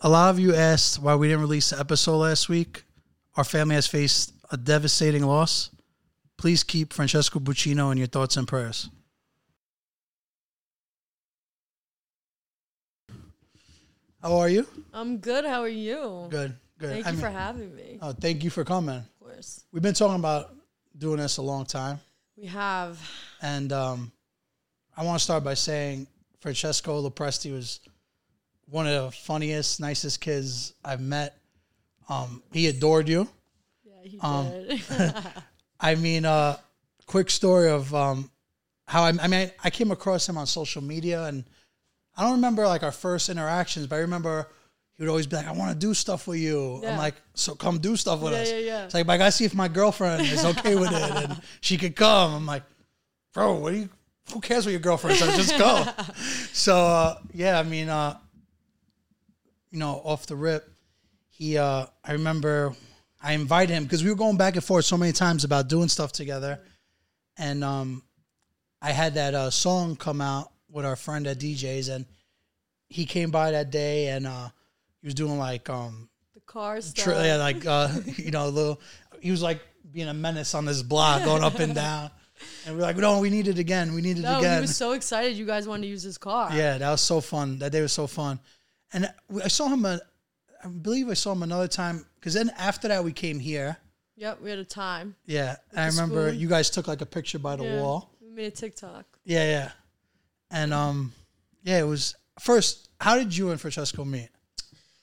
A lot of you asked why we didn't release the episode last week. Our family has faced a devastating loss. Please keep Francesco Buccino in your thoughts and prayers. How are you? I'm good. How are you? Good, good. Thank I you mean- for having me. Oh, thank you for coming. Of course. We've been talking about doing this a long time, We have. and um, I want to start by saying Francesco Lopresti was one of the funniest, nicest kids I've met. Um, he adored you. Yeah, he Um, did. I mean, uh, quick story of um, how I, I mean, I came across him on social media, and I don't remember like our first interactions, but I remember he would always be like, "I want to do stuff with you." I'm like, "So come do stuff with Yeah, us." yeah, yeah. It's like, but I gotta see if my girlfriend is okay with it, and she could come. I'm like, "Bro, what do you? Who cares what your girlfriend says? Just go." so uh, yeah, I mean, uh, you know, off the rip, he uh I remember I invited him because we were going back and forth so many times about doing stuff together. And um I had that uh song come out with our friend at DJs and he came by that day and uh he was doing like um the car stuff. tr- yeah, like uh you know, a little he was like being a menace on this block going up and down. And we're like, no, we need it again. We need it no, again. he was so excited you guys wanted to use his car. Yeah, that was so fun. That day was so fun. And I saw him, uh, I believe I saw him another time because then after that we came here. Yep, we had a time. Yeah, I remember spoon. you guys took like a picture by the Yeah. wall. We made a TikTok. Yeah, yeah, and um, yeah, it was first. How did you and Francesco meet?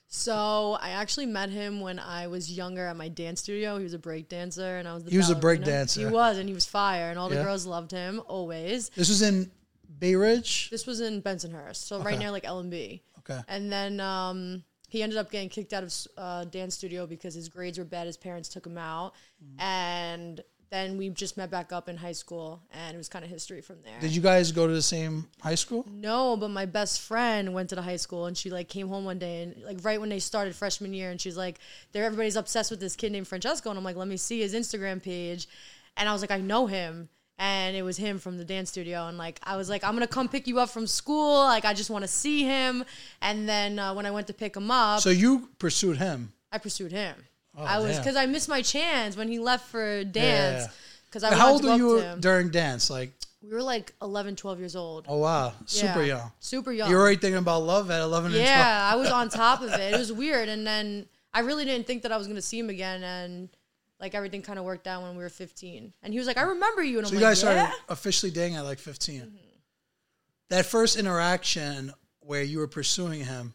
So I actually met him when I was younger at my dance studio. He was a break dancer, and I was the He was a break dancer. He was, and he was fire, and all the Yeah. girls loved him always. This was in Bay Ridge. This was in Bensonhurst, so right Okay. near like L and B. Okay. And then um, he ended up getting kicked out of uh, dance studio because his grades were bad. His parents took him out, Mm. and then we just met back up in high school, and it was kind of history from there. Did you guys go to the same high school? No, but my best friend went to the high school and she like came home one day and like right when they started freshman year and she's like, "There, everybody's obsessed with this kid named Francesco," and I'm like, "Let me see his Instagram page," and I was like, "I know him." And it was him from the dance studio, and like I was like, I'm gonna come pick you up from school. Like I just want to see him. And then uh, when I went to pick him up, So you pursued him. I pursued him. I was because I missed my chance when he left for dance. Yeah. Because I How old were you up to him. during dance? Like, We were like 11, 12 years old. oh wow, super Yeah. young. Super young. You're already thinking about love at 11 and 12. Yeah, I was on top of it. It was weird, and then I really didn't think that I was gonna see him again, and like everything kind of worked out when we were 15. And he was like, "I remember you," and So I'm you like, guys "Yeah." started officially dating at like 15. That first interaction where you were pursuing him,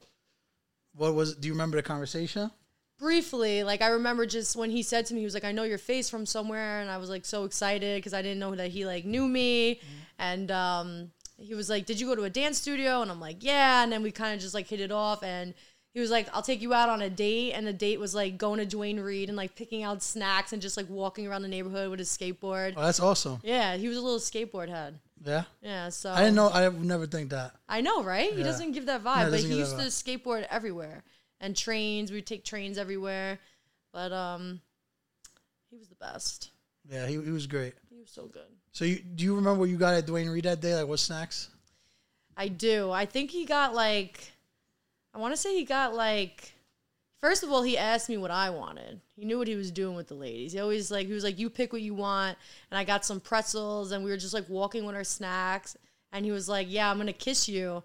what was? Do you remember the conversation? Briefly, like I remember just when he said to me, he was like, "I know your face from somewhere," and I was like so excited because I didn't know that he like knew me, and um, he was like, "Did you go to a dance studio?" And I'm like, "Yeah," and then we kind of just like hit it off and. He was like, "I'll take you out on a date," and the date was like going to Duane Reade and like picking out snacks and just like walking around the neighborhood with his skateboard. Oh, that's awesome. Yeah, he was a little skateboard head. Yeah, Yeah, so I didn't know. I would never think that. I know, right? He doesn't give that vibe, he but he used to skateboard everywhere and trains. We would take trains everywhere, but um, he was the best. Yeah, he, he was great. He was so good. So you do you remember what you got at Duane Reade that day? Like what snacks? I do. I think he got like, I want to say he got like. First of all, he asked me what I wanted. He knew what he was doing with the ladies. He always like he was like, "You pick what you want," and I got some pretzels, and we were just like walking with our snacks, and he was like, "Yeah, I'm gonna kiss you."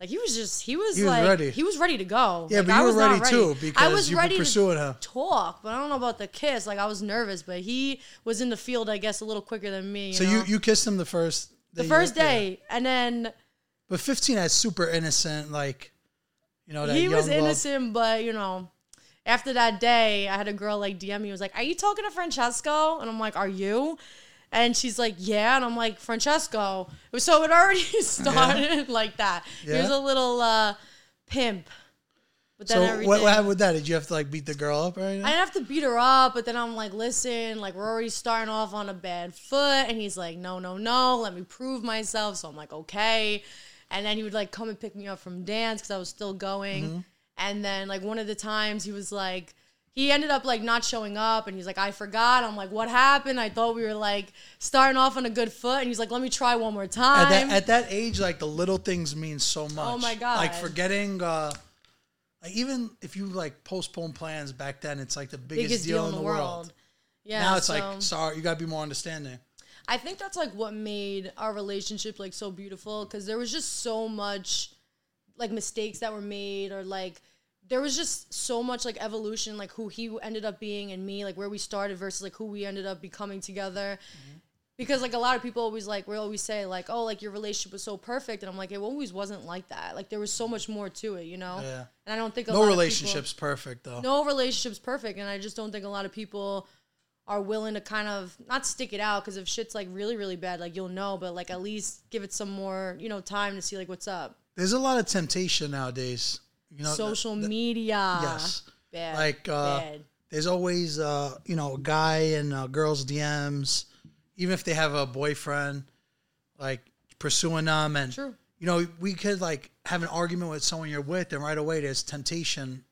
Like he was just he was, He was like ready. he was ready to go. Yeah, Like, but I you were was not ready too I was you were ready pursuing to him. talk, but I don't know about the kiss. Like I was nervous, but he was in the field, I guess, a little quicker than me. You So know? you you kissed him the first the first yeah. day, and then But 15 that's super innocent, like you know that he was love. innocent, but you know, after that day, I had a girl like DM me was like, "Are you talking to Francesco?" And I'm like, "Are you?" And she's like, "Yeah," and I'm like, "Francesco." So it already started like that. He was a little uh, pimp. But then So everything. what, what happened with that? Did you have to like beat the girl up or anything? I didn't have to beat her up, but then I'm like, listen, like we're already starting off on a bad foot, and he's like, no, no, no, let me prove myself. So I'm like, okay, and then he would like come and pick me up from dance because I was still going, Mm-hmm. and then like one of the times he was like. He ended up like not showing up and he's like, I forgot. I'm like, what happened? I thought we were like starting off on a good foot. And he's like, let me try one more time. at that at that age, like the little things mean so much. Oh my God. Like forgetting, uh, like even if you like postpone plans back then, it's like the biggest, biggest deal, in the world. Yeah. now it's so like sorry, you gotta be more understanding. I think that's like what made our relationship like so beautiful because there was just so much like mistakes that were made or like there was just so much like evolution like who he ended up being and me like where we started versus like who we ended up becoming together mm-hmm. because like a lot of people always like we always say like oh like your relationship was so perfect and i'm like it always wasn't like that like there was so much more to it you know Yeah. and i don't think a No lot of people- relationship's perfect though. no relationship's perfect and i just don't think a lot of people are willing to kind of not stick it out because if shit's like really really bad like you'll know but like at least give it some more you know time to see like what's up There's a lot of temptation nowadays. You know, social the- the- media Yes. bad Like uh, bad there's always uh, you know a guy in uh, girls' DMs, even if they have a boyfriend, like pursuing them, and True. you know we could like have an argument with someone you're with, and right away there's temptation.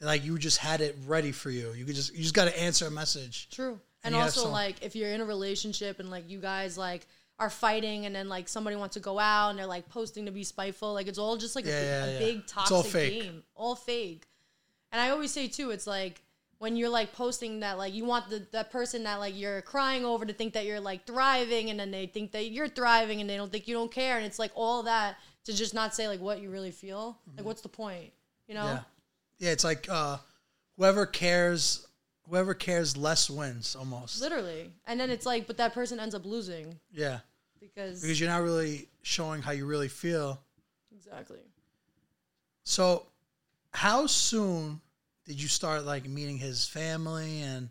Like you just had it ready for you. You could just you just got to answer a message. True. And And, also like if you're in a relationship and like you guys like are fighting and then like somebody wants to go out and they're like posting to be spiteful, like it's all just like Yeah, a, yeah, a yeah. big toxic all game. All fake. And I always say too, it's like when you're like posting that like you want the that person that like you're crying over to think that you're like thriving and then they think that you're thriving and they don't think you don't care and it's like all that to just not say like what you really feel. Like mm-hmm. what's the point? You know? Yeah. It's like uh, whoever cares, whoever cares less wins almost. Literally. And then it's like but that person ends up losing Yeah, because because you're not really showing how you really feel. exactly. So, how soon did you start like meeting his family and?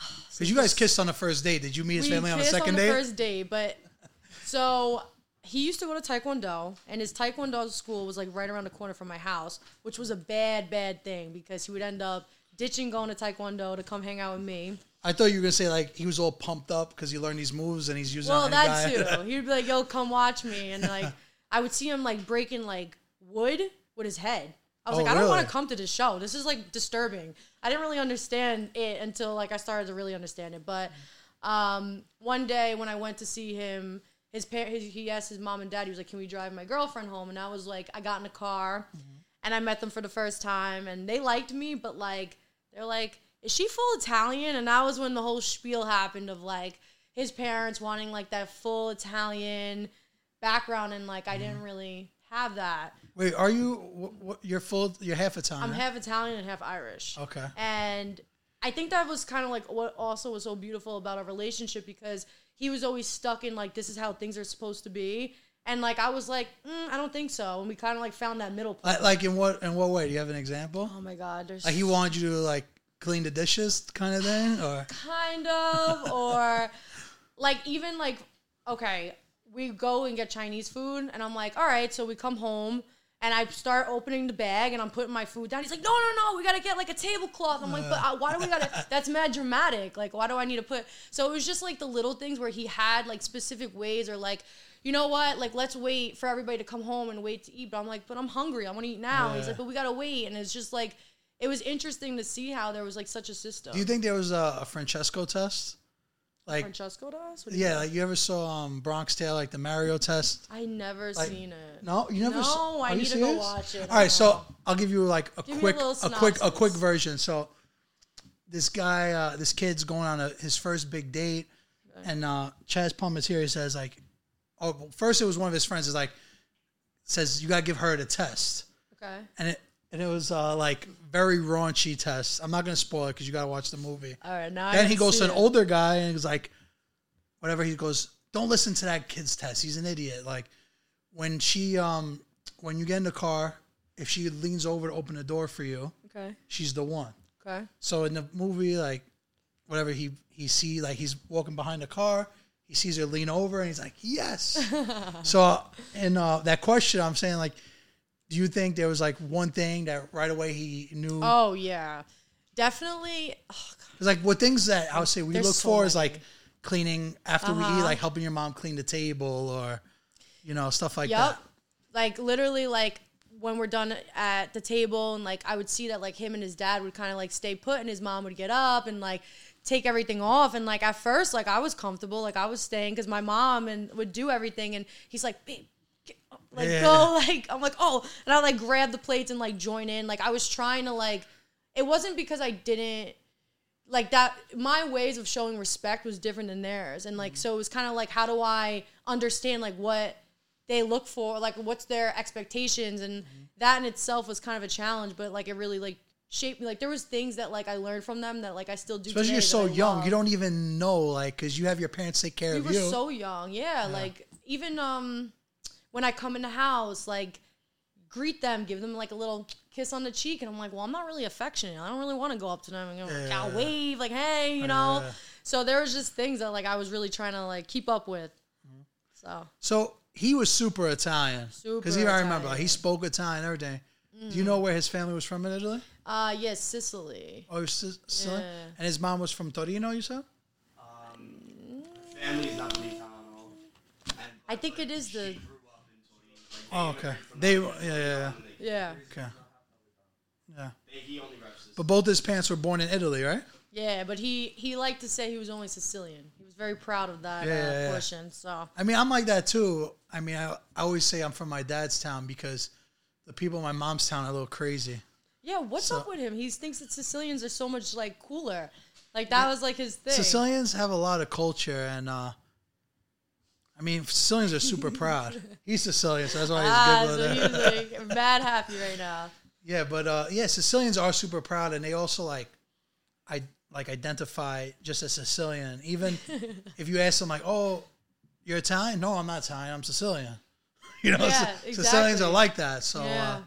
Because you guys kissed on the first date. Did you meet his family on the kissed second on the date? first date, but so he used to go to Taekwondo, and his Taekwondo school was like right around the corner from my house, which was a bad, bad thing because he would end up ditching going to Taekwondo to come hang out with me. I thought you were gonna say like he was all pumped up because he learned these moves and he's using. Well, that guy. too. He'd be like, "Yo, come watch me," and like I would see him like breaking like wood with his head. I was Oh, like, I don't want to come to this show. This is like disturbing. I didn't really understand it until like I started to really understand it. But um, one day when I went to see him, his parent his, he asked his mom and dad. He was like, "Can we drive my girlfriend home?" And I was like, I got in the car, mm-hmm. and I met them for the first time, and they liked me, but like they're like, "Is she full Italian?" And that was when the whole spiel happened of like his parents wanting like that full Italian background, and like I didn't mm-hmm. really have that. Wait, are you? What, what, you're full. You're half Italian. I'm half Italian and half Irish. Okay. And I think that was kind of like what also was so beautiful about our relationship because he was always stuck in like this is how things are supposed to be. And like I was like, mm, I don't think so. And we kind of like found that middle place. Like, like in what in what way? Do you have an example? oh my god, there's Like he wanted you to like clean the dishes, kind of thing, or kind of or like even like okay we go and get chinese food and i'm like all right so we come home and i start opening the bag and i'm putting my food down. He's like no no no we gotta get like a tablecloth. I'm like but uh, why do we gotta that's mad dramatic. Like why do i need to put so it was just like the little things where he had like specific ways or like you know what? Like let's wait for everybody to come home and wait to eat. But i'm like but i'm hungry. I want to eat now. And he's like but we gotta wait. And it's just like it was interesting to see how there was like such a system. Do you think there was a, a Francesco test? Like Francesco does? What do you yeah, like you ever saw um, Bronx Tale, like the Mario test? I never Like- seen it. No, you never. No, saw, I need to go watch it. All right, so I'll give you like a Give me a quick, a, quick, a quick version. So this guy, uh, this kid's going on a, his first big date, and uh, Chazz Palminteri. He says like, oh, first it was one of his friends. Is like, says you gotta give her the test, Okay. and it and it was uh, like very raunchy test. I'm not gonna spoil it because you gotta watch the movie. All right. Now Then he goes to an it. older guy and he's like, whatever. He goes, don't listen to that kid's test. He's an idiot. Like when she, um, when you get in the car, if she leans over to open the door for you, Okay. she's the one. Okay. So in the movie, like whatever he he see, like he's walking behind the car, he sees her lean over and he's like, yes. so in uh, that question, I'm saying like, do you think there was like one thing that right away he knew? Oh yeah, definitely. Oh, It's like what things that I would say we There's look so for is like cleaning after we eat, Uh-huh. like helping your mom clean the table or you know stuff like Yep. that. Like literally, like when we're done at the table, and like I would see that like him and his dad would kind of like stay put, and his mom would get up and like take everything off. And like at first, like I was comfortable, like I was staying because my mom and would do everything, and he's like, babe. Like Yeah. go like I'm like oh and I like grab the plates and like join in. Like I was trying to like it wasn't because I didn't like that my ways of showing respect was different than theirs. And like so it was kind of like how do I understand like what they look for like what's their expectations? And that in itself was kind of a challenge but like it really like shaped me. Like there was things that like I learned from them that like I still do Especially you're so young, love. you don't even know, like, because you have your parents take care we of were you. so young. Yeah, like even um when i come in the house like greet them give them like a little kiss on the cheek and i'm like well i'm not really affectionate i don't really want to go up to them and go, like, I'll Yeah. wave like hey you know Yeah. so there was just things that like i was really trying to like keep up with Mm-hmm. so So he was super Italian. Because Super he, I remember, Italian. he spoke Italian every day. Do you know where his family was from in Italy? uh yes sicily Oh, he was Sic- Sicilian? Yeah. And his mom was from Torino, you said? Um, family's not from Italiano. And, i think it is the Oh, okay. They, yeah, yeah, yeah. yeah Okay. Yeah. they, he only reps this. But both his parents were born in Italy, right? yeah but he he liked to say he was only sicilian he was very proud of that Yeah, uh, yeah, yeah. portion so I mean, I'm like that too. I mean, I, I always say I'm from my dad's town because the people in my mom's town are a little crazy. Yeah, what's So- up with him? He thinks that Sicilians are so much like cooler. Like that was like his thing. Sicilians have a lot of culture, and uh, I mean, Sicilians are super proud. He's Sicilian, so that's why he's Ah, good so he it. like mad happy right now. Yeah, but uh, yeah, Sicilians are super proud, and they also like, I like identify just as Sicilian. Even if you ask them like, "Oh, you're Italian?" No, I'm not Italian. I'm Sicilian. You know, Yeah, Si- Sicilians are like that. So yeah. uh,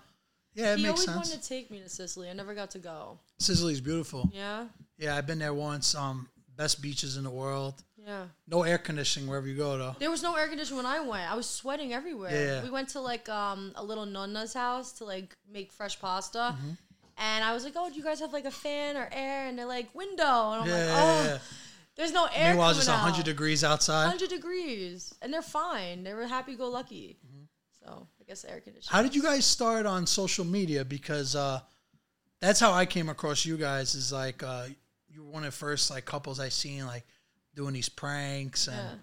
yeah it he makes always sense. wanted to take me to Sicily. I never got to go. Sicily's beautiful. Yeah. Yeah, I've been there once. Um, best beaches in the world. Yeah. No air conditioning wherever you go though. There was no air conditioning when I went. I was sweating everywhere. Yeah. We went to like um a little nonna's house to like make fresh pasta. Mm-hmm. And I was like, "Oh, do you guys have like a fan or air?" And they're like, "Window." And I'm Yeah, like, "Oh, yeah. there's no air." Meanwhile, coming just. 100 degrees outside. 100 degrees and they're fine they were happy-go-lucky Mm-hmm. so i guess air conditioning How did you guys start on social media? Because uh, that's how I came across you guys. Is like uh, you were one of the first like couples I seen like doing these pranks, and Yeah.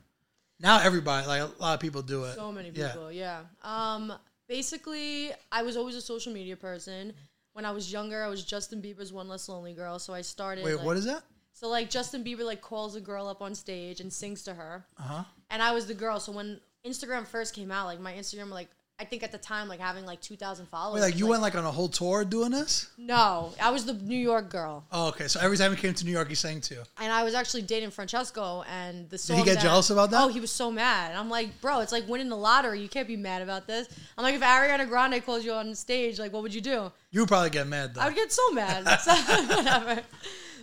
now everybody like a lot of people do it. so many Yeah. people yeah, um basically i was always a social media person when i was younger i was justin bieber's one less lonely girl so i started Wait, like- what is that? so like justin bieber like calls a girl up on stage and sings to her Uh huh. and i was the girl so when instagram first came out like my instagram like i think at the time like having like 2000 followers Wait, like you went like on a whole tour doing this? no i was the new york girl Oh, okay. So every time he came to New York, he sang too. and I was actually dating Francesco, and the song. Did he get that- jealous about that? Oh, he was so mad. And I'm like, bro, it's like winning the lottery. You can't be mad about this. I'm like, if Ariana Grande calls you on stage, like, what would you do? You would probably get mad though. I would get so mad. so, whatever.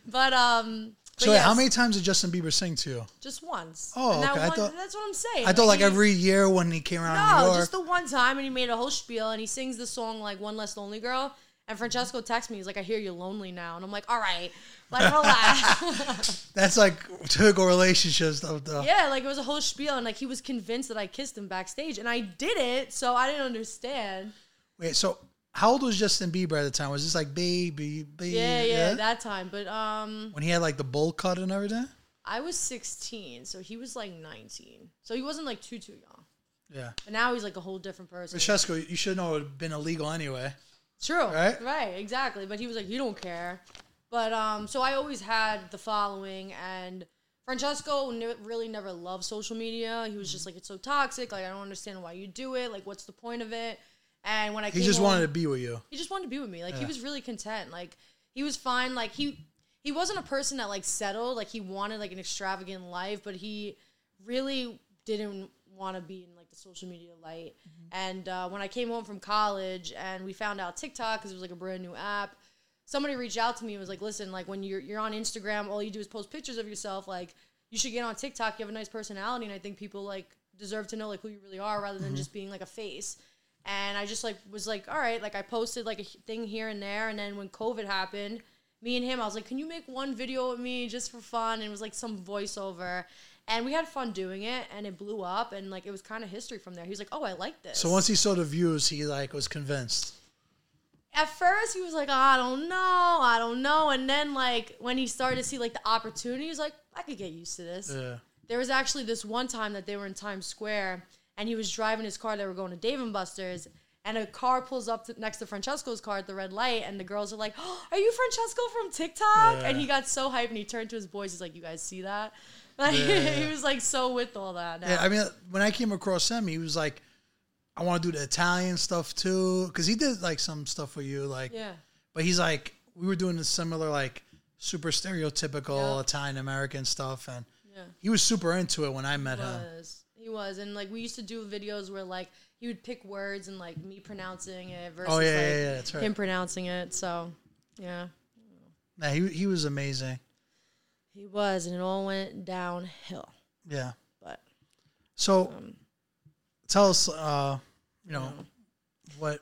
But um. So wait, how many times did Justin Bieber sing to you? Just once. Oh, okay. One- thought- that's what I'm saying. I thought like every year when he came around New No, York. just the one time, and he made a whole spiel, and he sings the song like "One Less Lonely Girl." And Francesco texts me, he's like, "I hear you're lonely now," and I'm like, "All right, like relax." That's like typical relationships though. though. Yeah, like it was a whole spiel, and like he was convinced that I kissed him backstage, and I didn't, so I didn't understand. Wait, so how old was Justin Bieber at the time? Was this like baby, baby? Yeah, yeah, that time. But um, when he had like the bowl cut and everything. I was 16, so he was like 19, so he wasn't like too too young. Yeah, But now he's like a whole different person. Francesco, you should know it would have been illegal anyway. True. Right? Right. Exactly. But he was like, you don't care. But um, so I always had the following, and Francesco ne- really never loved social media. He was just like, it's so toxic. Like I don't understand why you do it. Like what's the point of it? And when I He just home- wanted to be with you. he just wanted to be with me. Like he was really content. Like he was fine. Like he he wasn't a person that like settled. Like he wanted like an extravagant life, but he really didn't want to be in like the social media light. And uh, when I came home from college and we found out TikTok because it was like a brand new app, somebody reached out to me and was like, "Listen, like when you're you're on Instagram, all you do is post pictures of yourself. Like you should get on TikTok. You have a nice personality, and I think people like deserve to know like who you really are rather than just being like a face." And I just like was like, all right, like I posted like a thing here and there, and then when COVID happened, me and him, I was like, can you make one video with me just for fun? And it was like some voiceover, and we had fun doing it, and it blew up, and like it was kind of history from there. He was like, oh, I like this. So once he saw the views, he like was convinced. at first he was like, I don't know, I don't know, and then like when he started to see like the opportunity, he was like, I could get used to this. Yeah. There was actually this one time that they were in Times Square and he was driving his car. They were going to Dave and Buster's, and a car pulls up to, next to Francesco's car at the red light, and the girls are like, oh, "Are you Francesco from TikTok?" And he got so hyped, and he turned to his boys. He's like, "You guys see that?" Like Yeah. he was like so with all that. Now. Yeah, I mean, when I came across him, he was like, "I want to do the Italian stuff too," because he did like some stuff for you, like. yeah, But he's like, we were doing the similar, like, super stereotypical Yeah. Italian American stuff, and yeah. he was super into it when I met He him. Was. He was. And like we used to do videos where like he would pick words and like me pronouncing it versus Oh, yeah, like yeah, yeah, that's right. him pronouncing it. So yeah. Nah, he he was amazing. He was and it all went downhill. Yeah. But So, um, tell us, uh, you know, what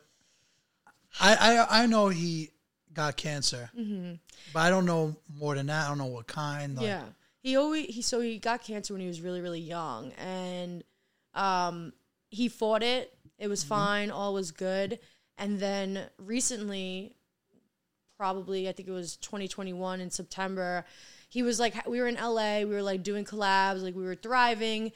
I I I know he got cancer, but I don't know more than that. I don't know what kind. Like, Mm-hmm. yeah. He always he so he got cancer when he was really, really young and um he fought it. It was fine, all was good. And then recently probably I think it was 2021 in September. He was like we were in LA, we were like doing collabs, like we were thriving,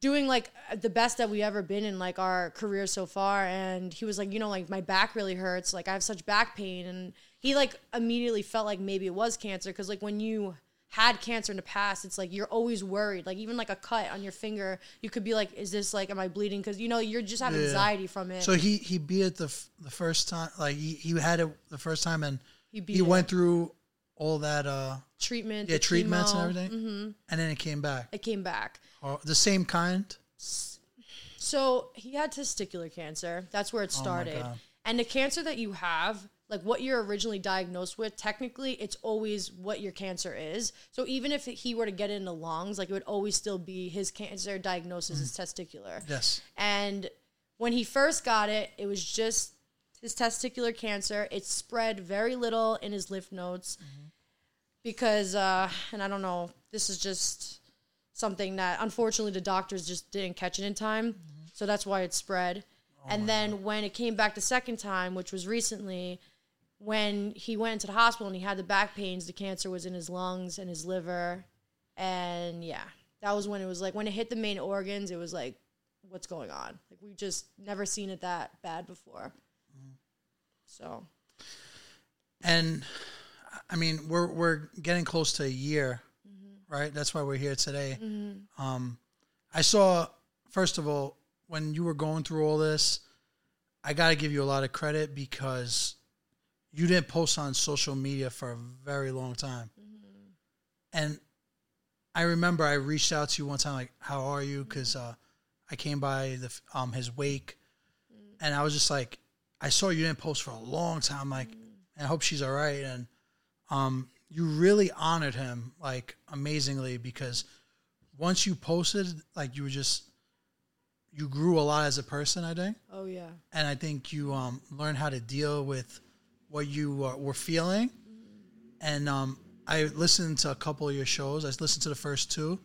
doing like the best that we ever been in like our career so far and he was like, you know, like my back really hurts, like I have such back pain and he like immediately felt like maybe it was cancer cuz like when you had cancer in the past, it's like you're always worried. Like even like a cut on your finger, you could be like, "Is this like, am I bleeding?" Because you know you just have Yeah. anxiety from it. So he he beat it the f- the first time, like he, he had it the first time, and He he, went through all that uh treatment, yeah treatments chemo, and everything, and then it came back. It came back. Or the same kind. So he had testicular cancer. That's where it Oh started. God. and the cancer that you have, like what you're originally diagnosed with, technically it's always what your cancer is. So even if he were to get it in the lungs, like it would always still be his cancer diagnosis is mm. testicular. Yes. And when he first got it, it was just his testicular cancer. It spread very little in his lymph nodes mm-hmm. because, uh, and I don't know, this is just something that unfortunately the doctors just didn't catch it in time. Mm-hmm. So that's why it spread. Oh and then when it came back the second time, which was recently, when he went into the hospital and he had the back pains, the cancer was in his lungs and his liver. And yeah, that was when it was like, when it hit the main organs, it was like, what's going on? Like, we've just never seen it that bad before. So, And I mean, we're we're getting close to a year, right? That's why we're here today. Um, I saw first of all when you were going through all this, I got to give you a lot of credit because you didn't post on social media for a very long time, and I remember I reached out to you one time like, "How are you?" Because uh, I came by the um his wake, and I was just like, I saw you didn't post for a long time, like, and I hope she's all right. And um, you really honored him like amazingly because once you posted, like, you were just you grew a lot as a person, I think, oh yeah. and I think you um learned how to deal with what you uh, were feeling. And um, I listened to a couple of your shows. I listened to the first two,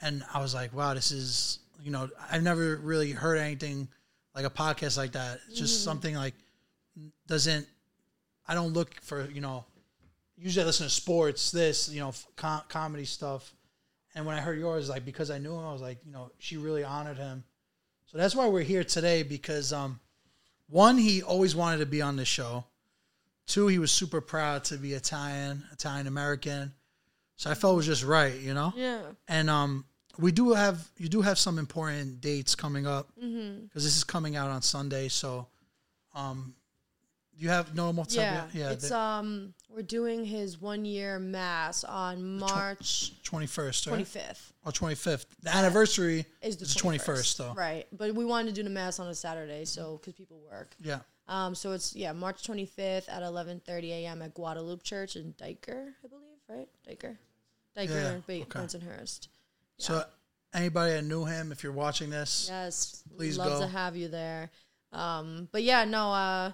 and I was like, wow, this is you know I've never really heard anything like a podcast like that. It's just something like doesn't I don't look for you know usually I listen to sports this you know com- comedy stuff and when I heard yours like because I knew him I was like you know she really honored him so that's why we're here today because um one he always wanted to be on the show two he was super proud to be Italian Italian American so I felt it was just right you know Yeah. and um, we do have you do have some important dates coming up because this is coming out on Sunday. So, um, you have no more? Yeah. yeah. it's um we're doing his one year mass on March twenty first, twenty fifth. Or twenty fifth. The anniversary Is the twenty first, though. Right. But we wanted to do the mass on a Saturday, so because people work. Yeah. Um, so it's yeah, March twenty fifth at eleven thirty a.m. at Guadalupe Church in Dyker, I believe, right? Dyker, Dyker, Yeah, ba- okay. Bensonhurst. So, anybody that knew him, if you're watching this, Yes, Please love go. to have you there. Um, but yeah, no, uh,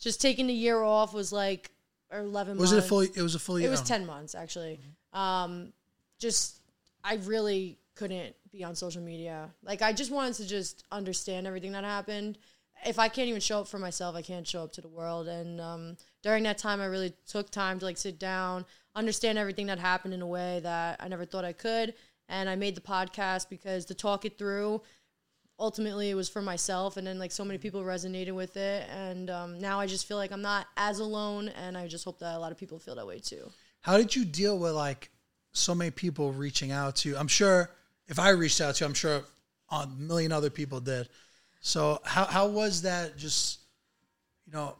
just taking the year off was like or eleven. was it a full? It was a full. Year. It was um, 10 months actually. Um, just, I really couldn't be on social media. Like, I just wanted to just understand everything that happened. If I can't even show up for myself, I can't show up to the world. And um, during that time, I really took time to like sit down, understand everything that happened in a way that I never thought I could. And I made the podcast because to talk it through, ultimately it was for myself and then like so many people resonated with it and um, now i just feel like i'm not as alone and i just hope that a lot of people feel that way too How did you deal with like so many people reaching out to you? I'm sure if I reached out to you, I'm sure a million other people did. So how how was that? Just you know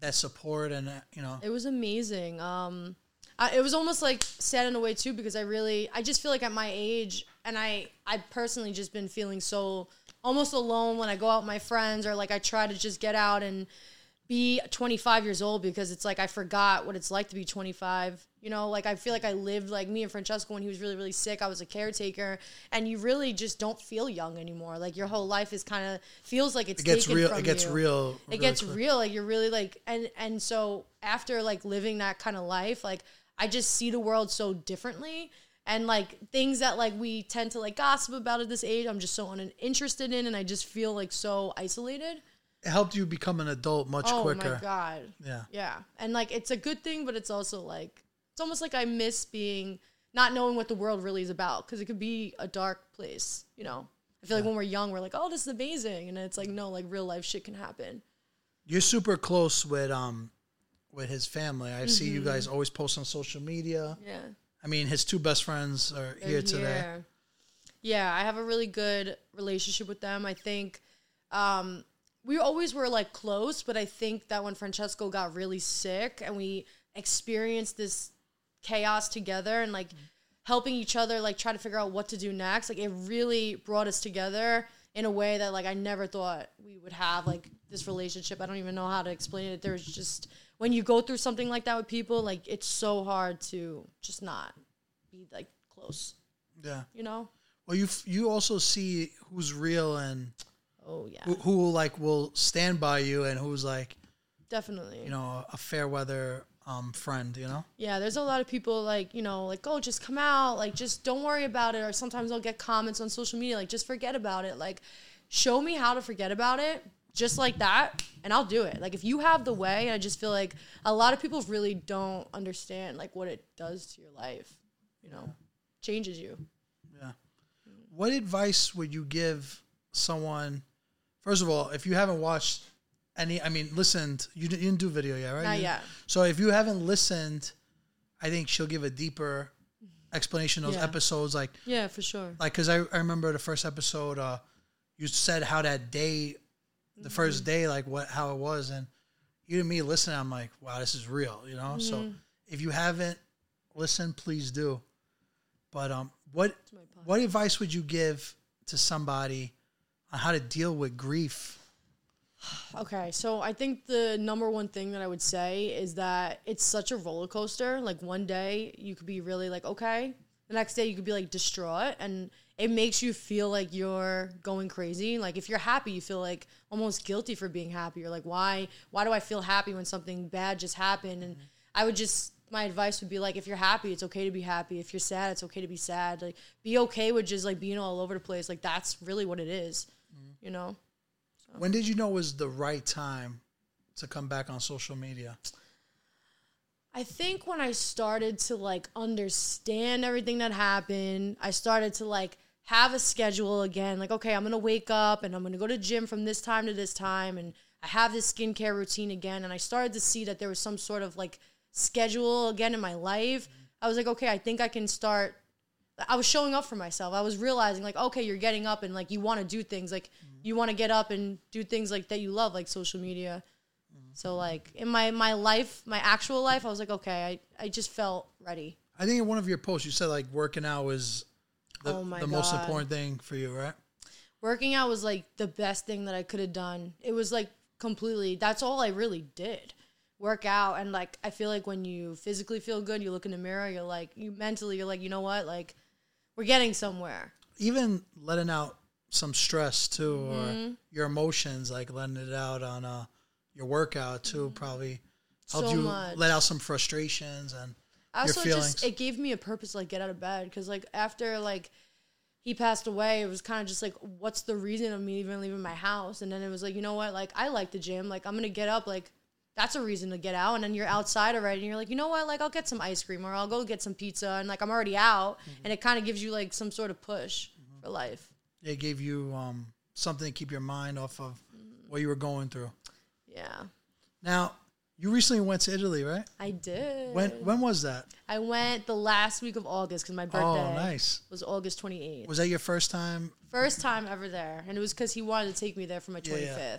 that support and uh, you know It was amazing. Um, I, it was almost like sad in a way too because I really, I just feel like at my age, and I, I personally just been feeling so almost alone when I go out with my friends or like I try to just get out and be 25 years old because it's like I forgot what it's like to be 25. You know, like I feel like I lived like me and Francesco when he was really really sick. I was a caretaker, and you really just don't feel young anymore. Like your whole life is kind of feels like it's it gets taken real. From It gets you real. it gets quick. real like you're really like and and so after like living that kind of life like i just see the world so differently and like things that like we tend to like gossip about at this age i'm just so uninterested in and i just feel like so isolated helped you become an adult much oh quicker. Oh my god Yeah. yeah and like it's a good thing but it's also like it's almost like i miss being not knowing what the world really is about because it could be a dark place you know i feel like when we're young we're like oh this is amazing and it's like no like real life shit can happen You're super close with um with his family. I see Mm-hmm. you guys always post on social media. yeah I mean, his two best friends are They're here today. Yeah, I have a really good relationship with them. I think um, we always were like close, but I think that when Francesco got really sick and we experienced this chaos together and like mm-hmm. helping each other like try to figure out what to do next, like it really brought us together in a way that like I never thought we would have like this relationship. I don't even know how to explain it. There's just when you go through something like that with people, like it's so hard to just not be like close, Yeah. you know? Well, you f- you also see who's real and Oh yeah, who, who like will stand by you and who's like definitely. you know a fair weather um friend. You know. Yeah, there's a lot of people like, you know, like, oh, just come out, like, just don't worry about it. Or sometimes I'll get comments on social media, like, just forget about it. Like, show me how to forget about it, just like that, and I'll do it. Like, if you have the way, I just feel like a lot of people really don't understand, like, what it does to your life, you know, changes you. Yeah. What advice would you give someone? First of all, if you haven't watched any, I mean, listened, you didn't, you didn't do video yet, right? Not You- yet. So if you haven't listened, I think she'll give a deeper explanation of those Yeah. episodes, like Yeah, for sure. like because I, I remember the first episode uh you said how that day the Mm-hmm. first day like what how it was and you and me listening i'm like wow this is real you know so Mm-hmm. if you haven't listened please do but um what what advice would you give to somebody on how to deal with grief Okay, so I think the number one thing that I would say is that it's such a roller coaster. Like one day you could be really like okay, the next day you could be like distraught, and it makes you feel like you're going crazy. Like if you're happy, you feel like almost guilty for being happy. You're like, why? Why do I feel happy when something bad just happened? And I would just my advice would be like, if you're happy, it's okay to be happy. If you're sad, it's okay to be sad. Like be okay with just like being all over the place. Like that's really what it is, Mm-hmm. you know. when did you know was the right time to come back on social media I think when I started to like understand everything that happened, I started to like have a schedule again. Like, okay, I'm gonna wake up and I'm gonna go to gym from this time to this time, and I have this skincare routine again. And I started to see that there was some sort of like schedule again in my life. Mm-hmm. I was like, okay, I think I can start. I was showing up for myself. I was realizing like, okay, you're getting up and like you want to do things. Like mm-hmm. you want to get up and do things like that you love, like social media. Mm-hmm. So like in my my life, my actual life, I was like, okay, I, I just felt ready. i think in one of your posts you said like working out was the, Oh my the most important thing for you right Working out was like the best thing that I could have done. It was like completely that's all I really did. Work out and like I feel like when you physically feel good, you look in the mirror, you're like you mentally you're like, you know what? Like we're getting somewhere. even letting out some stress too Mm-hmm. or your emotions like letting it out on uh your workout too probably helped Mm-hmm. So you much. let out some frustrations and your also feelings just it gave me a purpose to like get out of bed because like after like he passed away it was kind of just like what's the reason of me even leaving my house and then it was like you know what like i like the gym like i'm gonna get up like that's a reason to get out and then you're outside already and you're like you know what like i'll get some ice cream or i'll go get some pizza and like i'm already out Mm-hmm. and it kind of gives you like some sort of push for life it gave you um something to keep your mind off of what you were going through. Yeah, Now, you recently went to Italy, right? I did. When when was that? I went the last week of August because my birthday Oh, nice. was August 28th. Was that your first time? First time ever there, and it was because he wanted to take me there for my 25th. Yeah, yeah.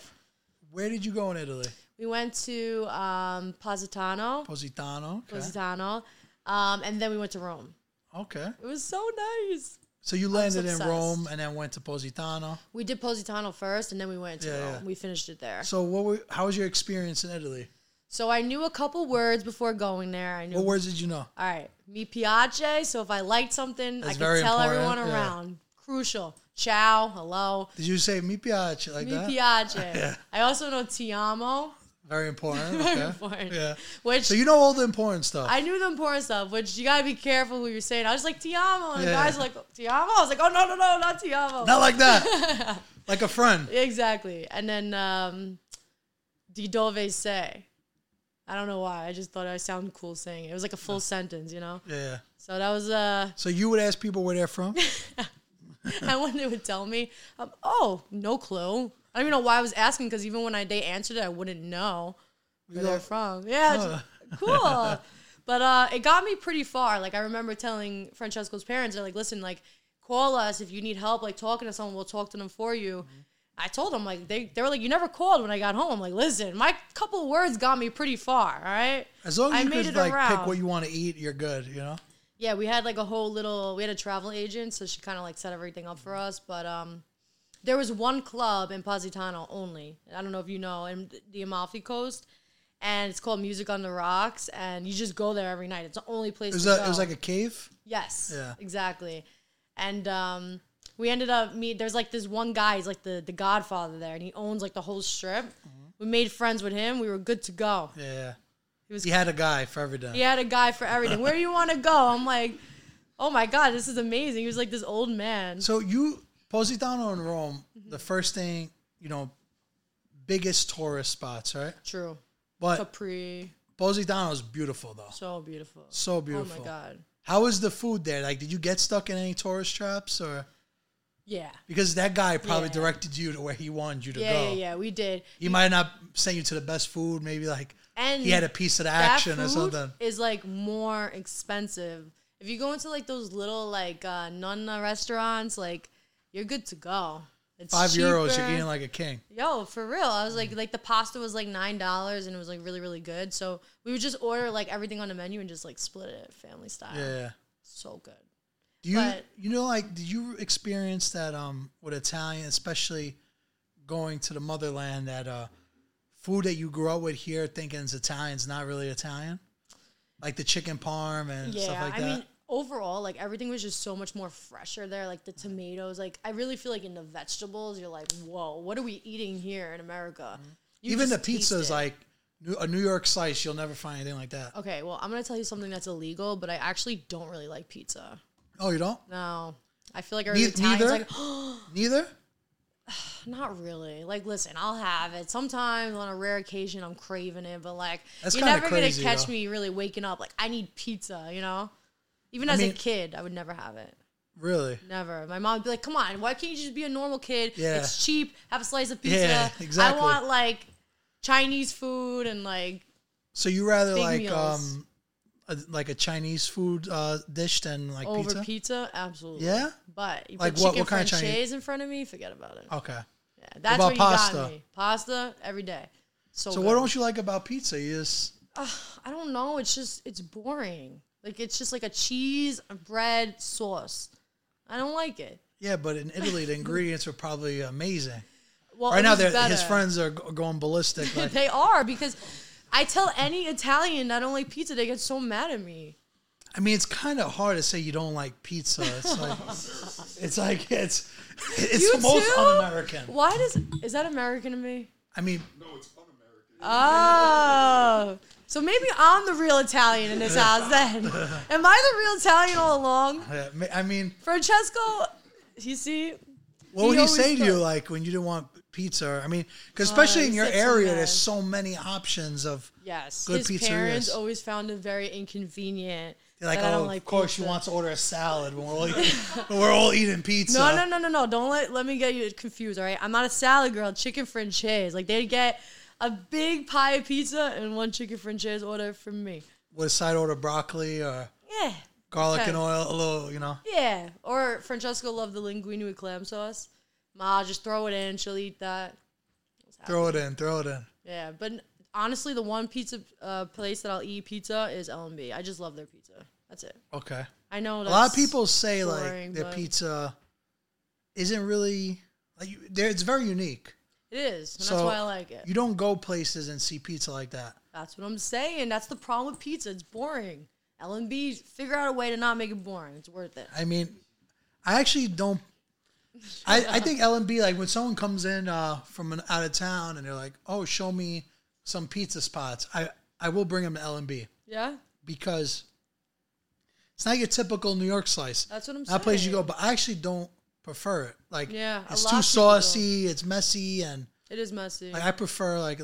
Where did you go in Italy? We went to um, Positano, Positano. Okay. Positano, um, and then we went to Rome. Okay. It was so nice. So you landed in. Rome and then went to Positano. We did Positano first, and then we went to Yeah, Rome. yeah. We finished it there. So what? Were, how was your experience in Italy? So I knew a couple words before going there. I knew. What words did you know? All right, mi piace. So if I liked something, That's I could tell important, everyone yeah. around. Crucial. Ciao. Hello. Did you say mi piace like Mi that? piace. Yeah. I also know ti amo. Very important. Very Okay. important. Yeah. Which So you know all the important stuff. I knew the important stuff, which you gotta be careful who you're saying. I was like ti amo, and the guys were like ti amo. I was like, oh no no no, not ti amo. Not like that. like a friend. Exactly. And then um, di dove sei. I don't know why. I just thought I sound cool saying it. It was like a full sentence, you know. Yeah. So that was uh, So you would ask people where they're from. and when they would tell me, um, oh, no clue. I don't even know why I was asking because even when I they answered it, I wouldn't know where they're from. Yeah, just- cool. But uh, it got me pretty far. Like I remember telling Francesco's parents, they're like, listen, like call us if you need help, like talking to someone, we'll talk to them for you. I told them like they they were like, you never called when I got home. I'm like, listen, my couple words got me pretty far. All right. As long as I you made could it like pick what you want to eat, you're good. You know. Yeah, we had like a whole little. We had a travel agent, so she kind of like set everything up for us. But um, there was one club in Positano only. I don't know if you know, in the Amalfi Coast, and it's called Music on the Rocks, and you just go there every night. It's the only place. It was to a, it was like a cave. yes, Yeah. exactly. And um, we ended up meet. There's like this one guy. He's like the the Godfather there, and he owns like the whole strip. We made friends with him. We were good to go. Yeah. yeah. He was He had a guy for everything. he had a guy for everything. Where do you want to go? I'm like, oh my god, this is amazing. He was like this old man. So you Positano and Rome, Mm-hmm. the first thing you know, biggest tourist spots, right? True. But Capri, Positano is beautiful though. so beautiful. So beautiful. Oh my god. How was the food there? Like, did you get stuck in any tourist traps, or Yeah. because that guy probably Yeah. directed you to where he wanted you to Yeah, go? yeah, yeah. We did. He might not send you to the best food. Maybe like And he had a piece of the action or something. is like more expensive. If you go into like those little like uh, nonna restaurants, like you're good to go. It's Five euros, you're eating like a king. Yo, for real. I was like, like the pasta was like nine dollars, and it was like really, really good. So we would just order like everything on the menu and just like split it family style. Yeah. So good. Do you But- you know like did you experience that um with Italian, especially going to the motherland that uh food that you grew up with here thinking is Italian is not really Italian? Like the chicken parm and Yeah, stuff like I that. mean, overall, like everything was just so much more fresher there. Like the tomatoes, like I really feel like in the vegetables, you're like, whoa, what are we eating here in America? Mm-hmm. You Even the just taste pizza is like a New York slice, you'll never find anything like that. Okay, well, I'm gonna tell you something that's illegal, but I actually don't really like pizza. Oh, you don't? No, I feel like every Ne- Italian's neither? like, Neither? not really. Like, listen, I'll have it sometimes on a rare occasion. I'm craving it, but like, That's you're never crazy, gonna catch though. me really waking up like I need pizza. You know, even I as mean- a kid, I would never have it. Really? Never. My mom would be like, "Come on, why can't you just be a normal kid? Yeah. It's cheap. Have a slice of pizza. Yeah, exactly. I want like Chinese food and like So you rather like meals. um a, like a Chinese food uh dish than like over pizza? pizza? Absolutely. Yeah? But you Like put what- chicken what kind of Chinese? in front of me, forget about it. Okay. Yeah, that's about where you pasta? got me. Pasta every day. So, So good. what don't you like about pizza? You just I don't know. It's just it's boring. Like it's just like a cheese, a bread, sauce. I don't like it. yeah, but in Italy the ingredients are probably amazing. Well, right now, his friends are go- going ballistic. Like, they are because I tell any Italian that don't like pizza, they get so mad at me. I mean, it's kind of hard to say you don't like pizza. It's like, it's like it's it's You most too? un-American. Why does is that American to me? I mean, No, it's un-American. Oh, so maybe I'm the real Italian in this house. Then am I the real Italian all along? uh, ma- I mean, Francesco, you see, what would he say to you like when you didn't want pizza. I mean, because especially Oh, in your said so area, there's so many options of. Yes, Good his parents pizzerias. always found it very inconvenient. They're like, oh, like of course, pizza. she wants to order a salad when we're all eating, we're all eating pizza. No, no, no, no, no. Don't let let me get you confused. All right, I'm not a salad girl. Chicken francese. Like they get a big pie of pizza and one chicken francese order from me. With a side order broccoli or Yeah, garlic Okay. and oil, a little, you know. yeah. Or Francesca loved the linguine with clam sauce. Ma, just throw it in. She'll eat that. Throw it in, throw it in. Yeah, but honestly, the one pizza uh, place that I'll eat pizza is L&B. I just love their pizza. That's it. Okay. I know A lot of people say like boring, their but- pizza isn't really like you- there. It's very unique. It is, and So that's why I like it. You don't go places and see pizza like that. That's what I'm saying. That's the problem with pizza. It's boring. L&B, figure out a way to not make it boring. It's worth it. I mean, I actually don't. I, I think L and B like when someone comes in uh, from an out of town and they're like, "Oh, show me some pizza spots." I I will bring them to L and B Yeah, because it's not your typical New York slice. that's what I'm saying. That place you go, but I actually don't prefer it. Like, Yeah, it's too of people don't. saucy, it's messy, and It is messy. like I prefer like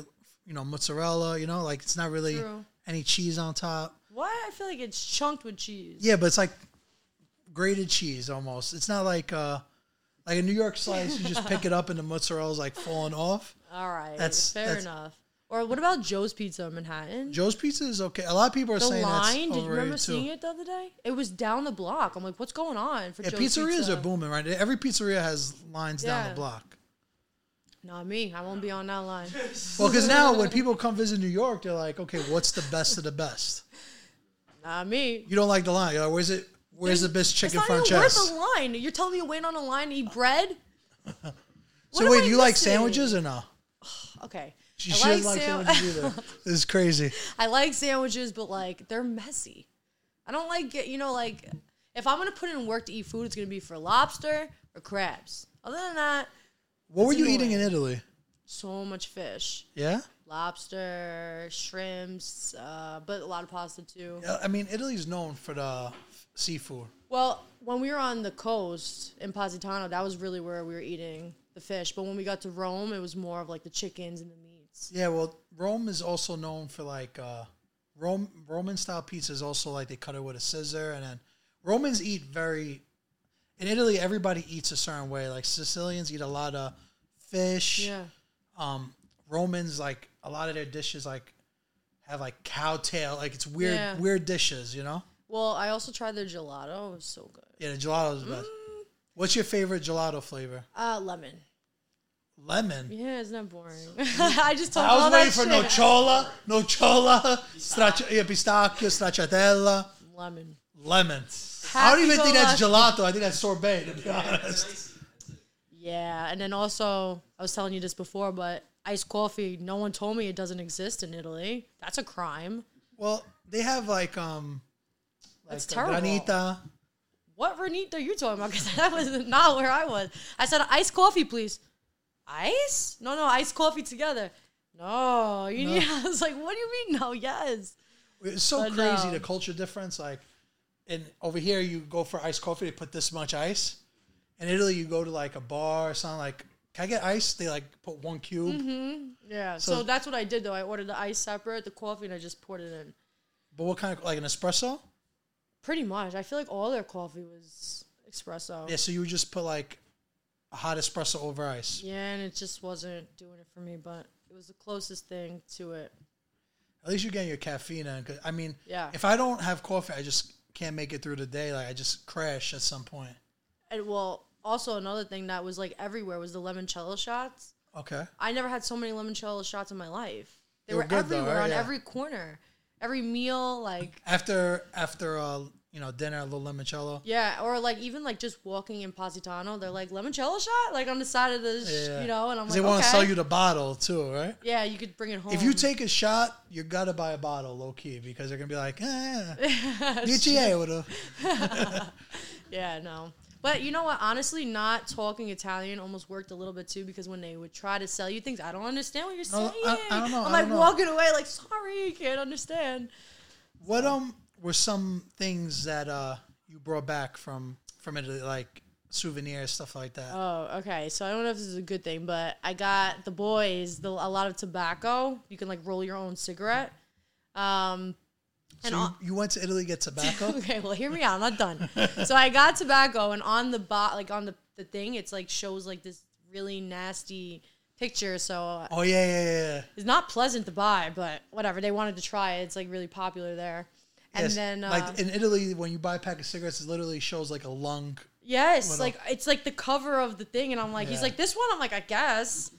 you know mozzarella. You know, like it's not really True. any cheese on top. Why I feel like it's chunked with cheese. Yeah, but it's like grated cheese almost. It's not like uh like a New York slice. You just pick it up and the mozzarella's like falling off. All right, That's- fair that's- enough. Or what about Joe's Pizza in Manhattan? Joe's Pizza is okay. A lot of people are saying the saying line, did you remember overrated seeing it the other day? It was down the block. I'm like, what's going on for Yeah, Joe's pizzerias Pizza? are booming, right? Every pizzeria has lines down the block. Not me. I won't be on that line. Well, because now when people come visit New York, they're like, okay, what's the best of the best? Not me. You don't like the line. You're like, where's it? Where's the best It's chicken not even worth franchise? the line. You're telling me to wait on a line to eat bread? So wait, do you like sandwiches or no? Okay. She I shouldn't like like sandwiches either. This is crazy. I like sandwiches, but like they're messy. I don't like get you know like if I'm gonna put in work to eat food, it's gonna be for lobster or crabs. Other than that, What were you eating in. Italy? so much fish, Yeah? lobster, shrimps, uh, but a lot of pasta too. Yeah, I mean, Italy's known for the seafood. Well, when we were on the coast in Positano, that was really where we were eating the fish. But when we got to Rome, it was more of like the chickens and the Yeah, well, Rome is also known for like uh, Rome Roman style pizza is also like they cut it with a scissor, and then Romans eat very. In Italy, everybody eats a certain way. Like Sicilians eat a lot of fish. Yeah. Um, Romans like a lot of their dishes like have like cow tail. Like it's weird, Yeah. weird dishes. You know. Well, I also tried their gelato. It was so good. Yeah, the gelato is the best. What's your favorite gelato flavor? Uh, lemon. Lemon. Yeah, it's not boring? I just told you I all was that waiting for shit. nocciola, nocciola, straccia, yeah, pistacchio, stracciatella, Lemon. lemon. I don't even think that's gelato. I think that's sorbet, to be honest. Yeah, and then also I was telling you this before, but iced coffee. No one told me it doesn't exist in Italy. That's a crime. Well, they have like um, like That's the terrible. granita. What Renita are you talking about? Because that was not where I was. I said iced coffee, please. Ice? No, no, iced coffee together. No, you need. I was like, what do you mean? No, yes. It's so But, crazy um, the culture difference. Like, in over here, you go for iced coffee, they put this much ice. In Italy, you go to like a bar or something like, can I get ice? They like put one cube. Mm-hmm. Yeah. So, So- that's what I did though. I ordered the ice separate, the coffee, and I just poured it in. But what kind of like an espresso? Pretty much. I feel like all their coffee was espresso. Yeah, so you would just put like a hot espresso over ice. Yeah, and it just wasn't doing it for me, but it was the closest thing to it. At least you're getting your caffeine in. 'cause, I mean, Yeah. if I don't have coffee, I just can't make it through the day. Like I just crash at some point. And well, also another thing that was like everywhere was the limoncello shots. Okay. I never had so many limoncello shots in my life. They, They were, were good though, everywhere right? on Yeah. every corner, every meal. Like After after uh you know dinner, a little limoncello. yeah, or like even like just walking in Positano, they're like limoncello shot, like on the side of the, sh- Yeah. you know, and I'm like, they want okay. to sell you the bottle too, right? yeah, you could bring it home. If you take a shot, you gotta buy a bottle, low key, because they're gonna be like, eh, dieci euro. Yeah, no. But you know what? Honestly, not talking Italian almost worked a little bit too because when they would try to sell you things, I don't understand what you're No, saying. I- I don't know, I'm I like know. walking away, like, sorry, can't understand. What um were some things that uh you brought back from from Italy, like souvenirs, stuff like that. Oh, okay. So I don't know if this is a good thing, but I got the boys the, a lot of tobacco. You can like roll your own cigarette. Um, so and you, you went to Italy to get tobacco? okay, well, hear me out. I'm not done. so I got tobacco, and on the bot, like on the, the thing, it's like shows like this really nasty picture. So oh yeah, yeah, yeah, yeah. it's not pleasant to buy, but whatever. They wanted to try it. It's like really popular there. And Yes, then, uh, like in Italy, when you buy a pack of cigarettes, it literally shows like a lung. yes, little- like it's like the cover of the thing, and I'm like, he's like, this one. I'm like, I guess.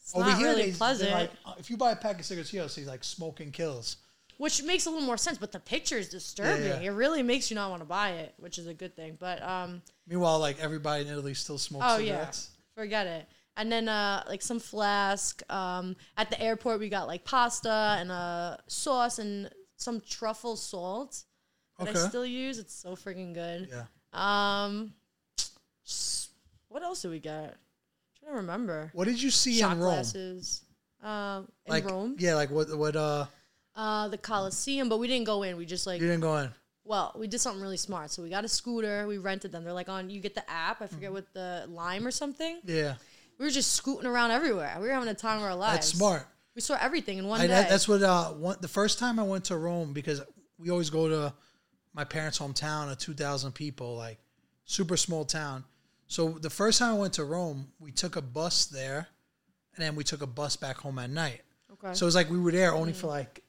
It's Over not here, really pleasant. like, uh, if you buy a pack of cigarettes here, say like smoking kills. which makes a little more sense but the picture is disturbing yeah. it really makes you not want to buy it which is a good thing but um Meanwhile, like everybody in Italy still smokes oh cigarettes. yeah forget it and then uh like some flask um at the airport we got like pasta and a sauce and some truffle salt that Okay. i still use it's so freaking good Yeah. um what else did we get I'm trying to remember What did you see shot in Rome? glasses um in Like rome yeah, like what what uh uh the Colosseum, but we didn't go in we just like you didn't go in. Well, we did something really smart. So we got a scooter. We rented them. They're like on. You get the app. I Mm-hmm. forget what the Lime or something. Yeah, We were just scooting around everywhere. We were having a time of our lives. that's smart. We saw everything in one I, day. that, that's what uh one, the first time I went to Rome because we always go to my parents' hometown of two thousand people, like super small town. So the first time I went to Rome, we took a bus there, and then we took a bus back home at night. okay. So it was like we were there only for like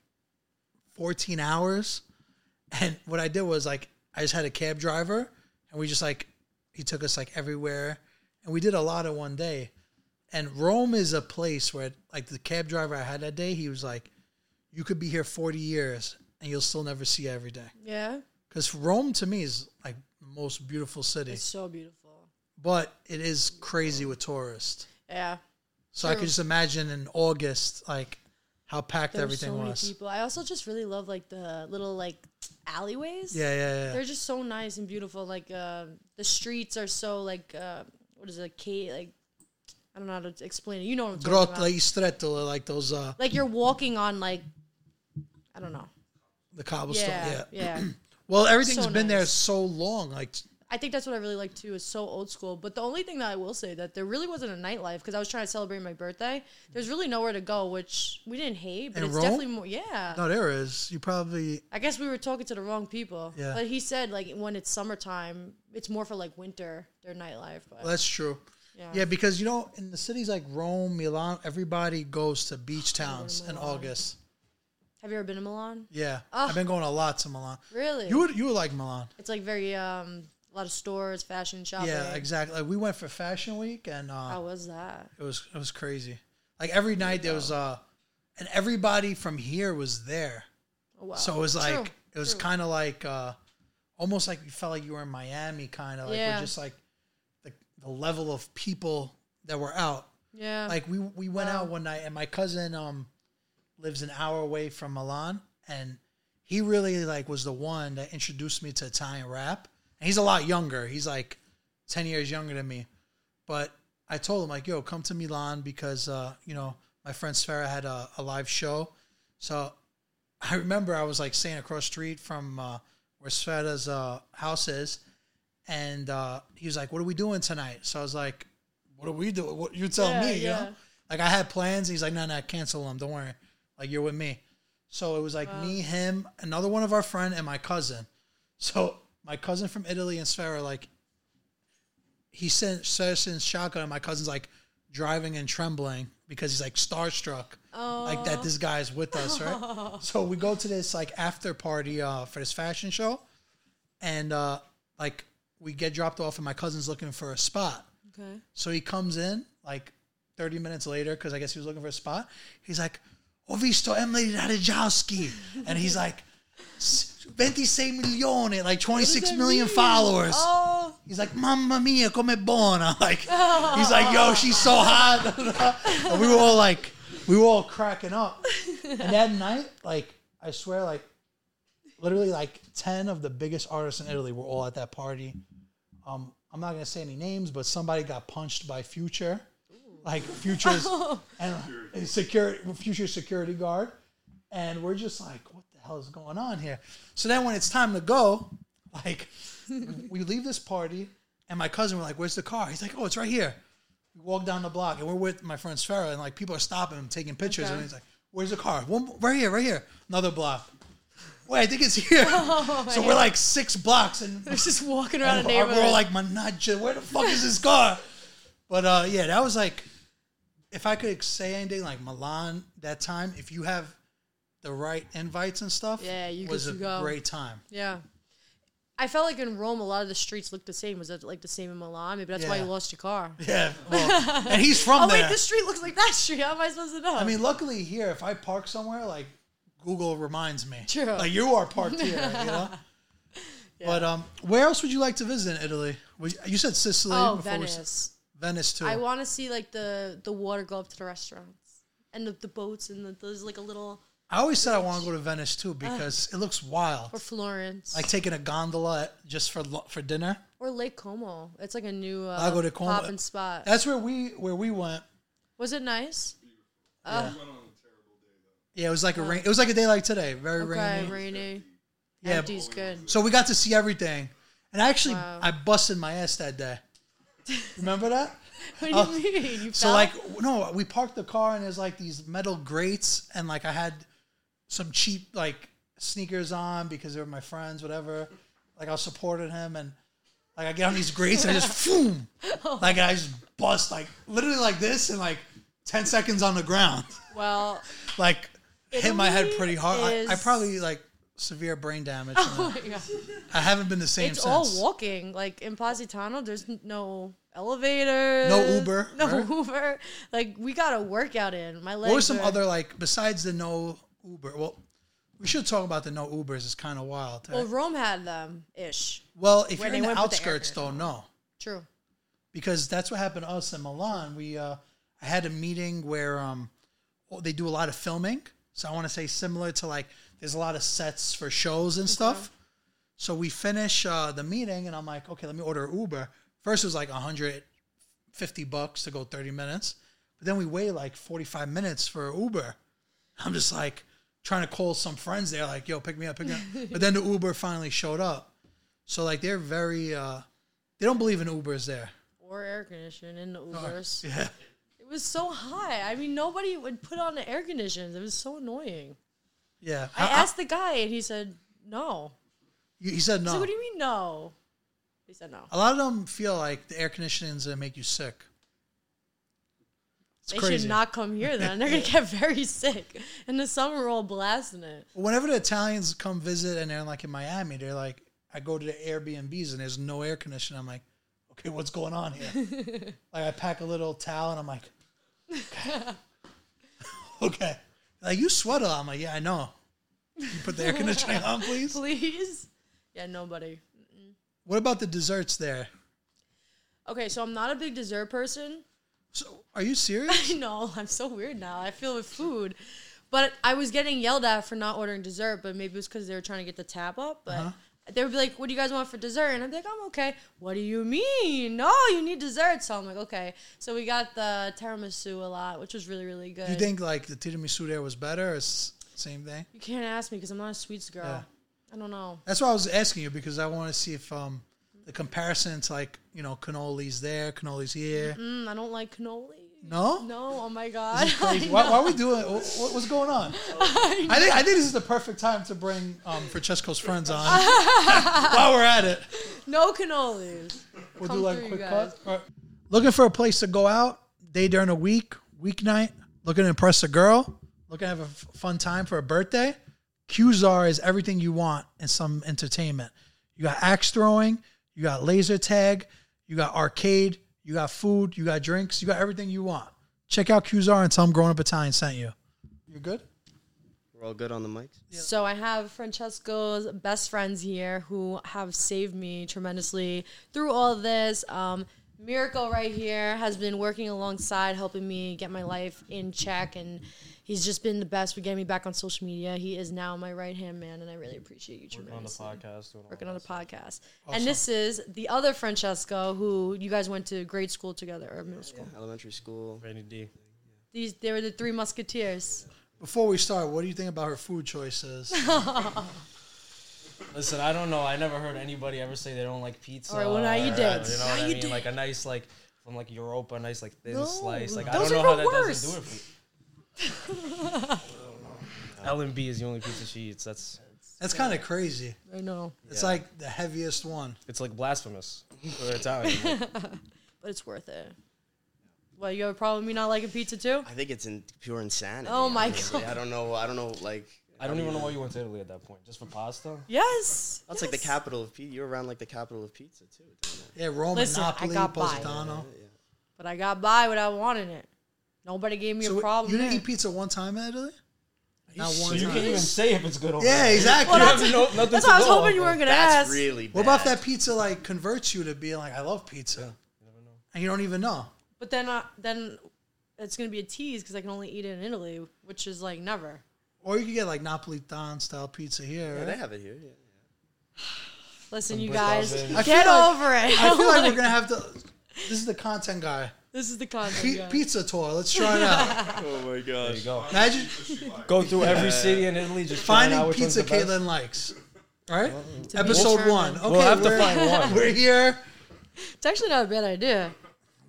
14 hours. And what I did was like I just had a cab driver and we just like he took us like everywhere and we did a lot in one day. And Rome is a place where like the cab driver I had that day, he was like, You could be here 40 years and you'll still never see every day. yeah, Because Rome to me is like the most beautiful city. it's so beautiful. But it is crazy with tourists. Yeah, So I could just imagine in August like how packed there everything so many was. people. I also just really love like the little like alleyways. Yeah, yeah, yeah. They're just so nice and beautiful. Like uh, the streets are so like uh, what is it? K like I don't know how to explain it. You know what I'm talking about. like like those uh like you're walking on like I don't know. the cobblestone. Yeah, Yeah. yeah. Well, everything's So been there so long. Like I think that's what I really like too. Is so old school. But the only thing that I will say that there really wasn't a nightlife because I was trying to celebrate my birthday. There's really nowhere to go, which we didn't hate, but In it's Rome? definitely more. Yeah. no, there is. You probably I guess we were talking to the wrong people. Yeah. But he said like when it's summertime, it's more for like winter their nightlife. But well, that's true. Yeah. Yeah, because you know, in the cities like Rome, Milan, everybody goes to beach towns in August. Have you ever been to Milan? Yeah, Oh. I've been going a lot to Milan. Really? You would you would like Milan? it's like very um a lot of stores, fashion shopping. Yeah, exactly. Like we went for Fashion Week, and uh, How was that? it was it was crazy. Like every night there was uh, and everybody from here was there. Oh, wow. So it was like True, it was kind of like uh, almost like you felt like you were in Miami, kind of like Yeah. we're just like the level of people that were out. Yeah. Like we we went Wow. out one night, and my cousin um lives an hour away from Milan, and he really like was the one that introduced me to Italian rap. And he's a lot younger. He's like ten years younger than me, but I told him like, "Yo, come to Milan because uh, you know my friend Sfera had a, a live show." So I remember I was like staying across the street from uh, where Sfera's uh, house is, and uh, he was like, "What are we doing tonight?" So I was like, "What are we doing? What you tell Yeah, me?" You know, like I had plans. He's like, "No, no, cancel them. Don't worry. Like you're with me." So it was like me, him, another one of our friend, and my cousin. So my cousin from Italy and Sfera, like he sent sends shotgun, and my cousin's like driving and trembling because he's like starstruck, like that this guy's with us, right? so we go to this like after party uh, for this fashion show, and uh, like we get dropped off, and my cousin's looking for a spot. okay. So he comes in like 30 minutes later because I guess he was looking for a spot. He's like, Ho visto Emily Ratajkowski. and he's like, "S- 26 milioni, like 26 that million mean? followers. Oh, He's like, Mamma mia, come buona. Like, he's like, yo, she's so hot. and we were all like, we were all cracking up. And that night, like, I swear, like, literally, like, 10 of the biggest artists in Italy were all at that party. Um, I'm not gonna say any names, but somebody got punched by Future, like Future's and security Future security guard, and we're just like, what the hell is going on here? So then when it's time to go, like we leave this party, and my cousin were like, "Where's the car?" He's like, "Oh, it's right here." We walk down the block, and we're with my friend Sfera, and like people are stopping him, taking pictures, Okay. and he's like, "Where's the car?" One right here, right here. Another block. Wait, I think it's here. so we're like six blocks, and They're just walking around and the we're all like, "Manaja, where the fuck is this car?" But uh, yeah, that was like, if I could say anything, like Milan that time, if you have the right invites and stuff, Yeah, you was a go. great time. yeah. I felt like in Rome, a lot of the streets looked the same. Was that like the same in Milan? Maybe that's why you lost your car. Yeah, well, and he's from Oh there. wait, this street looks like that street. How am I supposed to know? I mean, luckily here, if I park somewhere, like Google reminds me. True. Like you are parked here, you know. But um, where else would you like to visit in Italy? You, you said Sicily. oh, before we Venice. Venice too. I want to see like the the water go up to the restaurants and the, the boats and the, there's like a little I always said I want to go to Venice too because it looks wild. or Florence Like taking a gondola just for for dinner. or Lake Como. It's like a new uh, Lago di Como. poppin' spot. That's where we where we went. Was it nice? Yeah, it was like a rain. It was like a day like today, very Okay, rainy. rainy. Yeah, Empty's good. So we got to see everything, and actually, Wow. I busted my ass that day. Remember that? What do you oh, mean? You So fell? like no, we parked the car and there's like these metal grates and like I had some cheap like sneakers on because they were my friends, whatever. Like I supported him and like I get on these grates and I just boom, oh. like I just bust like literally like this and like ten seconds on the ground, well, like hit my head pretty hard. I, I probably like severe brain damage. oh my god, I haven't been the same it's since. all walking. Like in Positano, there's no elevator, No Uber, no right? Uber. Like we got a workout in. My legs. What were some are- other like besides the no Uber? Well, we should talk about the no Ubers. It's kind of wild. Well, Rome had them ish. Well, if Where you're in the with the outskirts, though, no, True. because that's what happened to us in Milan. We uh, I had a meeting where um, they do a lot of filming, so I want to say similar to like there's a lot of sets for shows and stuff. So we finish uh, the meeting, and I'm like, okay, let me order Uber. First, it was like 150 bucks to go 30 minutes, but then we wait like 45 minutes for Uber. I'm just like trying to call some friends there, like, yo, pick me up, pick me up. but then the Uber finally showed up. So like they're very uh they don't believe in Ubers there. Or air conditioning in the Ubers. Yeah. It was so hot. I mean, nobody would put on the air conditions. It was so annoying. Yeah. I asked the guy, and he said no. he said no. So "What do you mean no?" He said no. a lot of them feel like the air conditioning's gonna make you sick. It's They crazy. should not come here then. They're gonna get very sick. In the summer, we're all blasting it. Whenever the Italians come visit and they're like in Miami, they're like, I go to the Airbnbs and there's no air conditioning. I'm like, okay, what's going on here? like I pack a little towel and I'm like, okay. Like you sweat a lot. I'm like, yeah, I know. You put the air conditioning on, please. Please. Yeah, nobody. What about the desserts there? Okay, so I'm not a big dessert person. So, are you serious? I know I'm so weird now. I feel with food, but I was getting yelled at for not ordering dessert. But maybe it was because they were trying to get the tab up. But Uh-huh. They would be like, "What do you guys want for dessert?" And I'd be like, "I'm okay." What do you mean? No, you need dessert. So I'm like, "Okay." So we got the tiramisu a lot, which was really really good. You think like the tiramisu there was better or s- same thing? You can't ask me because I'm not a sweets girl. Yeah. I don't know. That's why I was asking you because I want to see if um the comparison to like you know cannolis there, cannolis here. Mm, I don't like cannoli. No, No, oh my god. Why, why are we doing? What, what's going on? I think I think this is the perfect time to bring um Francesco's friends on while we're at it. No cannolis. We'll Come do like a quick cut. guys. Looking for a place to go out, day during the week, weeknight. Looking to impress a girl. Looking to have a f- fun time for a birthday. Qzar is everything you want in some entertainment. You got axe throwing, you got laser tag, you got arcade, you got food, you got drinks, you got everything you want. Check out Qzar and tell them Growing Up Italian sent you. You're good? We're all good on the mics. So I have Francesco's best friends here who have saved me tremendously through all of this. Um, Miracle right here has been working alongside, helping me get my life in check, and he's just been the best for getting me back on social media. He is now my right hand man, and I really appreciate you Working on the podcast. Doing Working on the stuff. podcast, and this is the other Francesco who you guys went to grade school together or middle school. Elementary school. Rainy D. These they were the three musketeers. Before we start, what do you think about her food choices? Listen, I don't know. I never heard anybody ever say they don't like pizza. All right, well, now you or, did. You know Now what I you mean? did. Like a nice like from like Europa, nice like thin No, slice. Like I those don't are know how even that doesn't do it for you. L and B is the only pizza she eats. That's That's kind of crazy. I know, It's Yeah. like the heaviest one. it's like blasphemous for Italian. Like, but it's worth it. Well, you have a problem with me not liking pizza too? I think it's in pure insanity. Oh my honestly. God. I don't know. I don't know. Like I don't even know why you went to Italy at that point. Just for pasta? Yes. That's like the yes. capital of pizza. You're around like the capital of pizza too. Yeah, Rome, Listen, I Napoli, got by. Positano. But I got by without wanting it. Nobody gave me So a problem. you didn't there. eat pizza one time in Italy? Not one time. So one you can't even say if it's good over Yeah, there. exactly. Well, You have no, nothing That's to why I was go hoping you of. weren't gonna That's ask. really. what about if that pizza like converts you to being like, I love pizza, and you don't even know? But then, uh, then it's gonna be a tease because I can only eat it in Italy, which is like never. Or you could get like Napolitan style pizza here. Yeah, right? they have it here. Yeah. Listen, you guys, oven. I feel get like- over it. I feel like we're gonna have to. This is the content guy. this is the content. P- guys. pizza tour. Let's try it out. Oh my There you go. Imagine Go through every city in Italy, just trying out finding pizza the. Kaitlin likes. Right? Episode one. Okay, We'll have to find one. We're here. It's actually not a bad idea.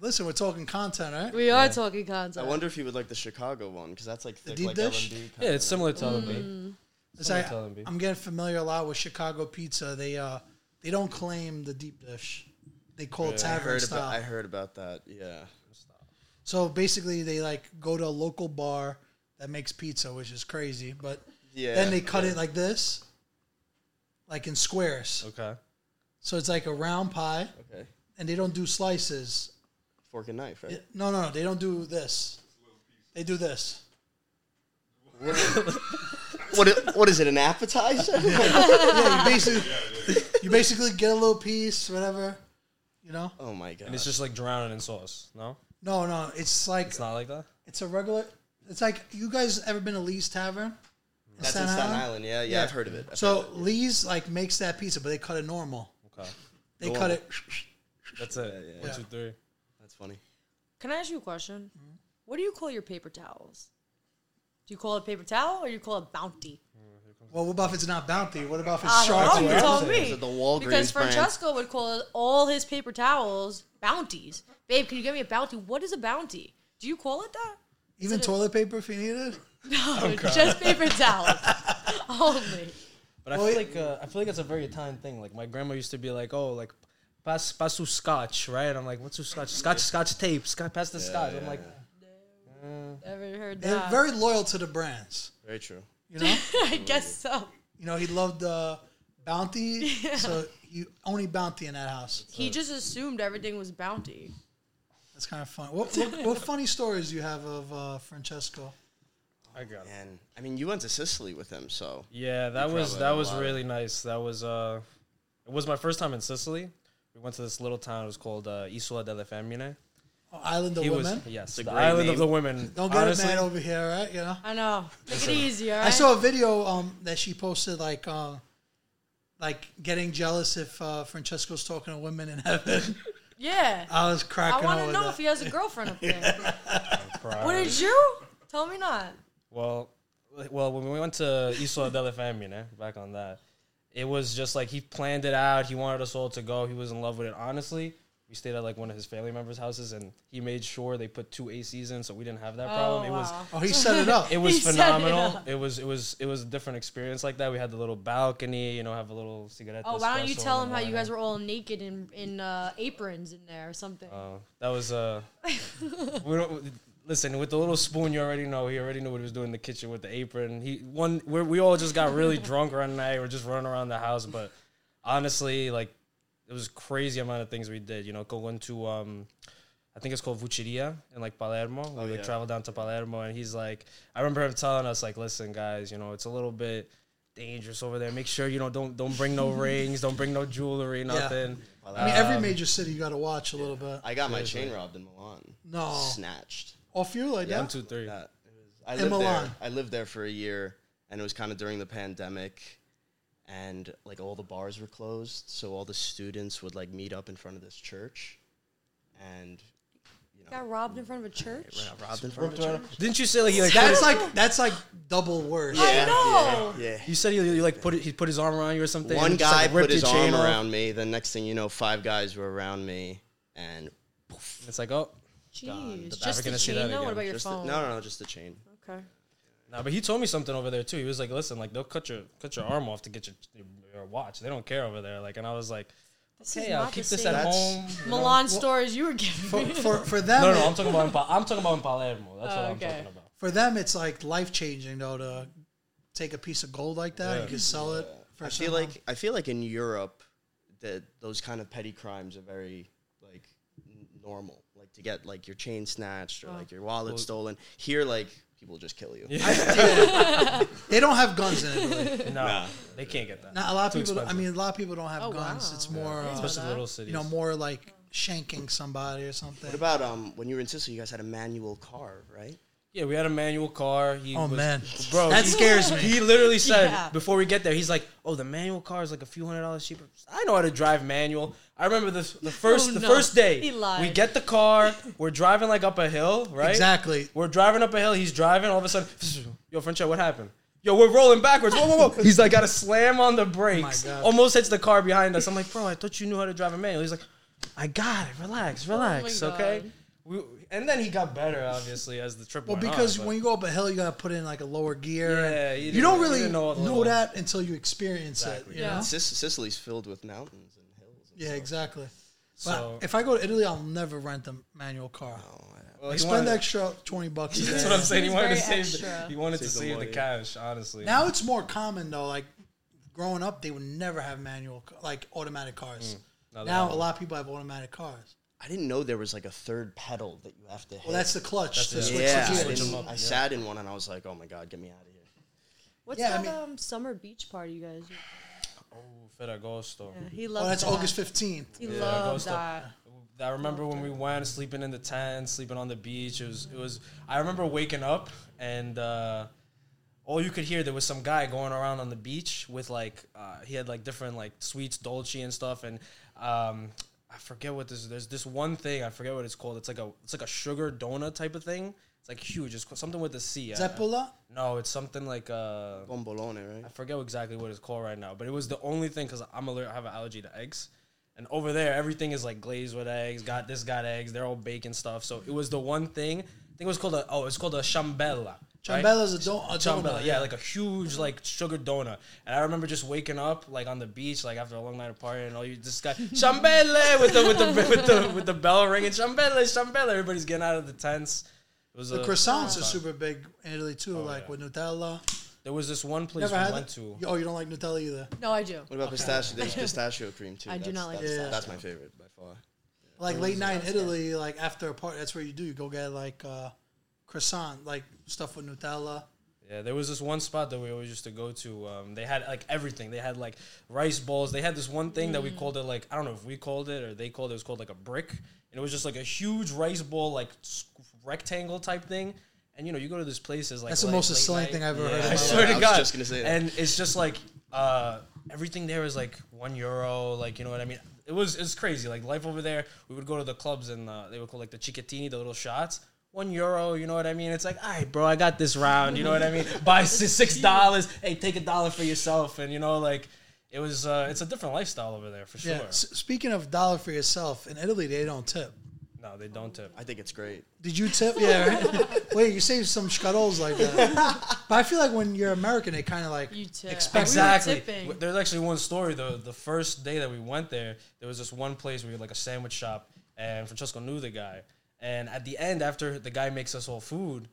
Listen, we're talking content, right? We are talking content. I wonder if you would like the Chicago one because that's like thick deep like dish? L&B. Yeah, it's similar to Mm. L&B. It's Someone like- tell them, B. I'm getting familiar a lot with Chicago pizza. They uh they don't claim the deep dish. They call it I tavern heard style. about. I heard about that. Yeah. so basically, they like go to a local bar that makes pizza, which is crazy. But Yeah. then they cut yeah. it like this, like in squares. Okay. So it's like a round pie, Okay. and they don't do slices. Fork and knife, right? No, no, no. They don't do this. They do this. What? i- What is it? An appetizer? Yeah, you basically you basically get a little piece, whatever. You know? oh my god. And it's just like drowning in sauce. No, No, no. It's like it's not like that. it's a regular. It's like you guys ever been to Lee's Tavern? in That's in Staten Island. Yeah, yeah, I've heard of it. I've So of it. Lee's like makes that pizza, but they cut it normal. Okay, They Cool. cut it. that's it. yeah, One, yeah. two, three. That's funny. Can I ask you a question? What do you call your paper towels? Do you call it paper towel or do you call it bounty? Well, what about if it's not Bounty? What about if it's I don't know. You told me. The Walgreens because brand? Francesco would call all his paper towels bounties. Babe, can you get me a bounty? What is a bounty? Do you call it that? Even it a- toilet paper if you need it. No, just paper towels only. But I Well, feel like uh, I feel like it's a very Italian thing. Like my grandma used to be like, "Oh, like pass pass su scotch, right?" I'm like, "What's su scotch? Scotch, scotch tape. Scotch, pass the scotch." I'm like, Never heard They're that. very loyal to the brands. Very true. You know. I guess so. you know he loved uh, Bounty, so you only Bounty in that house. He just assumed everything was bounty. That's kind of fun. What, what, what funny stories do you have of uh, Francesco? I got it. And I mean, you went to Sicily with him, so Yeah, that was probably that had a was lot really nice. That was uh, it was my first time in Sicily. We went to this little town. It was called uh, Isola delle Femmine. Oh, Island of He Women. was yes, It's a the great island of name. the women. Don't get Honestly, it mad over here, right? You know. I know. Take it easy, all right? I saw a video um, that she posted, like, uh, like getting jealous if uh, Francesco's talking to women in heaven. Yeah. I was cracking. I cracking want to know that. if he has a girlfriend up there. Pride. What did you? Tell me not. Well, well, when we went to Isola delle Femmine, back on that, it was just like he planned it out. He wanted us all to go. He was in love with it. Honestly, we stayed at like one of his family members' houses, and he made sure they put two ACs in, so we didn't have that problem. Oh, It was wow. oh, he set it up. it was He set it phenomenal. It, was it was it was a different experience like that. We had the little balcony, you know, have a little cigarette. Oh, why don't you tell him how you guys were all naked in in uh, aprons in there or something? Uh, that was uh, we don't listen with the little spoon. You already know. He already knew what he was doing in the kitchen with the apron. He one we're, we all just got really drunk one night. We're just running around the house, but honestly, like it was a crazy amount of things we did. You know, going to um. I think it's called Vucceria in like Palermo. We like yeah. travel down to Palermo, and he's like, I remember him telling us like, listen, guys, you know, it's a little bit dangerous over there. Make sure you know don't don't bring no rings, don't bring no jewelry, nothing. I mean, every Um, major city you got to watch a little bit. I got my chain robbed in Milan. No, Snatched. Off you like One, that. two, three. Yeah, it was, I In lived Milan. there. I lived there for a year, and it was kind of during the pandemic, and like all the bars were closed, so all the students would like meet up in front of this church, and you know, Got robbed in front of a church. Ran- robbed in front of a church. Didn't you say like he like That's like that's like double worse. I know. Yeah. yeah. you said he, he like put it, he put his arm around you or something? One and just, guy like, put ripped his chain arm off? around me. The next thing you know, five guys were around me, and It's like oh Jeez. never Just the gonna see that chain though. What about your just the, no, no, no, just the chain. Okay. Nah, but he told me something over there too. He was like, "Listen, like they'll cut your cut your arm off to get your your watch. They don't care over there." Like, and I was like, This "Okay, I'll keep this at home." you know? Milan stories you were giving For, me. for for them, No, no, it- I'm talking about in pa- I'm talking about in Palermo. That's Oh, what I'm okay. talking about. for them it's like life changing though to take a piece of gold like that. Yeah. You can sell it. For I feel some- like I feel like in Europe that those kind of petty crimes are very like normal. Like to get like your chain snatched or like your wallet Well- stolen. Here, like people just kill you. they don't have guns in Italy. No, Nah. they can't get that. Not a lot of Too people. I expensive. mean, a lot of people don't have Oh, guns. wow. It's more, Yeah. uh, especially little cities. you know, more like shanking somebody or something. What about um when you were in Sicily? You guys had a manual car, right? Yeah, we had a manual car. He Oh, was- man. bro, That he- scares me. He literally said Yeah. before we get there, he's like, "Oh, the manual car is like a few hundred dollars cheaper." I know how to drive manual. I remember this the oh, first Oh, the no. first day. He lied. We get the car. We're driving like up a hill, right? Exactly. We're driving up a hill. He's driving. All of a sudden, yo, French, what happened? Yo, we're rolling backwards. Whoa, whoa, whoa. He's like, got to slam on the brakes. Oh God. Almost hits the car behind us. I'm like, bro, I thought you knew how to drive a manual. He's like, I got it. Relax, oh relax, Oh okay? We, and then he got better, obviously, as the trip Well, went on, because but- when you go up a hill, you gotta put in like a lower gear. Yeah, you you, don't really didn't know know, all the little- that until you experience Exactly. it. You Yeah. know? Sic- Sicily's filled with mountains and hills. And Yeah, stuff. exactly. So- but if I go to Italy, I'll never rent a manual car. Oh. Well, Like spend wanted- extra twenty bucks. A That's what I'm saying. He wanted to save. The, extra. he wanted to Save the save the cash. Honestly. Now it's more common though. Like growing up, they would never have manual, like automatic cars. Now now a lot of people have automatic cars. I didn't know there was like a third pedal that you have to hit. Well, that's the clutch to That's it. switch yeah. the I, gears. Switch 'em didn't- up, I yeah. sat in one and I was like, oh my god, get me out of here. What's Yeah, I that mean- um, summer beach party you guys? Oh, Ferragosto. Yeah, he Oh, that's that. August fifteenth. He Yeah, loved Agosto. that. I remember when we went sleeping in the tent, sleeping on the beach. It was, it was. I remember waking up and uh, all you could hear there was some guy going around on the beach with like uh, he had like different like sweets, dolce and stuff, and um, I forget what this. There's this one thing I forget what it's called. It's like a it's like a sugar donut type of thing. It's like huge. It's something with the C. I- Zeppola. No, it's something like uh, Bombolone, right? I forget exactly what it's called right now, but it was the only thing because I'm allergic. I have an allergy to eggs, and over there everything is like glazed with eggs. Got this got eggs. They're all bacon stuff. So it was the one thing. I think it was called a oh, it's called a ciambella. right? Ciambella's a, don- a Ciambella, donut. yeah, like a huge like sugar donut. And I remember just waking up like on the beach, like after a long night of partying, and all you this guy Chambelle with the with the with the with the bell ringing, Chambelle, Chambelle. Everybody's getting out of the tents. It was The a- croissants are super big in Italy too, like yeah. with Nutella. There was this one place Never we had went that? to. Oh, you don't like Nutella either. No, I do. What about pistachio? There's pistachio cream too. I do That's- not like that's, pistachio. That's my favorite by far. Like late night in Italy, like after a party, that's where you do. You go get like uh, croissant, like stuff with Nutella. Yeah, there was this one spot that we always used to go to. Um, they had like everything. They had like rice balls. They had this one thing that we Mm. called it like I don't know if we called it or they called it. It was called like a brick, and it was just like a huge rice ball, like s- rectangle type thing. And you know, you go to these places like That's the late- most late Sicilian night. thing I've ever heard in I my swear life. to I was God. just gonna say that. And it's just like uh, everything there is like one euro. Like you know what I mean. It was it's crazy. Like life over there. We would go to the clubs and uh, they would call like the cicattini, the little shots. One euro, you know what I mean? It's like, all right, bro, I got this round. You know what I mean? Buy si- six dollars. Hey, take a dollar for yourself, and you know, like it was. Uh, it's a different lifestyle over there for sure. Yeah. S- speaking of dollar for yourself, in Italy they don't tip. No, they don't tip. I think it's great. Did you tip? Yeah. Right? Wait, you saved some scuttles like that. but I feel like when you're American, they kind of like You tip. Expect- Exactly. We were There's actually one story. The the first day that we went there, there was this one place where we had like a sandwich shop, and Francesco knew the guy. And at the end, after the guy makes us all food,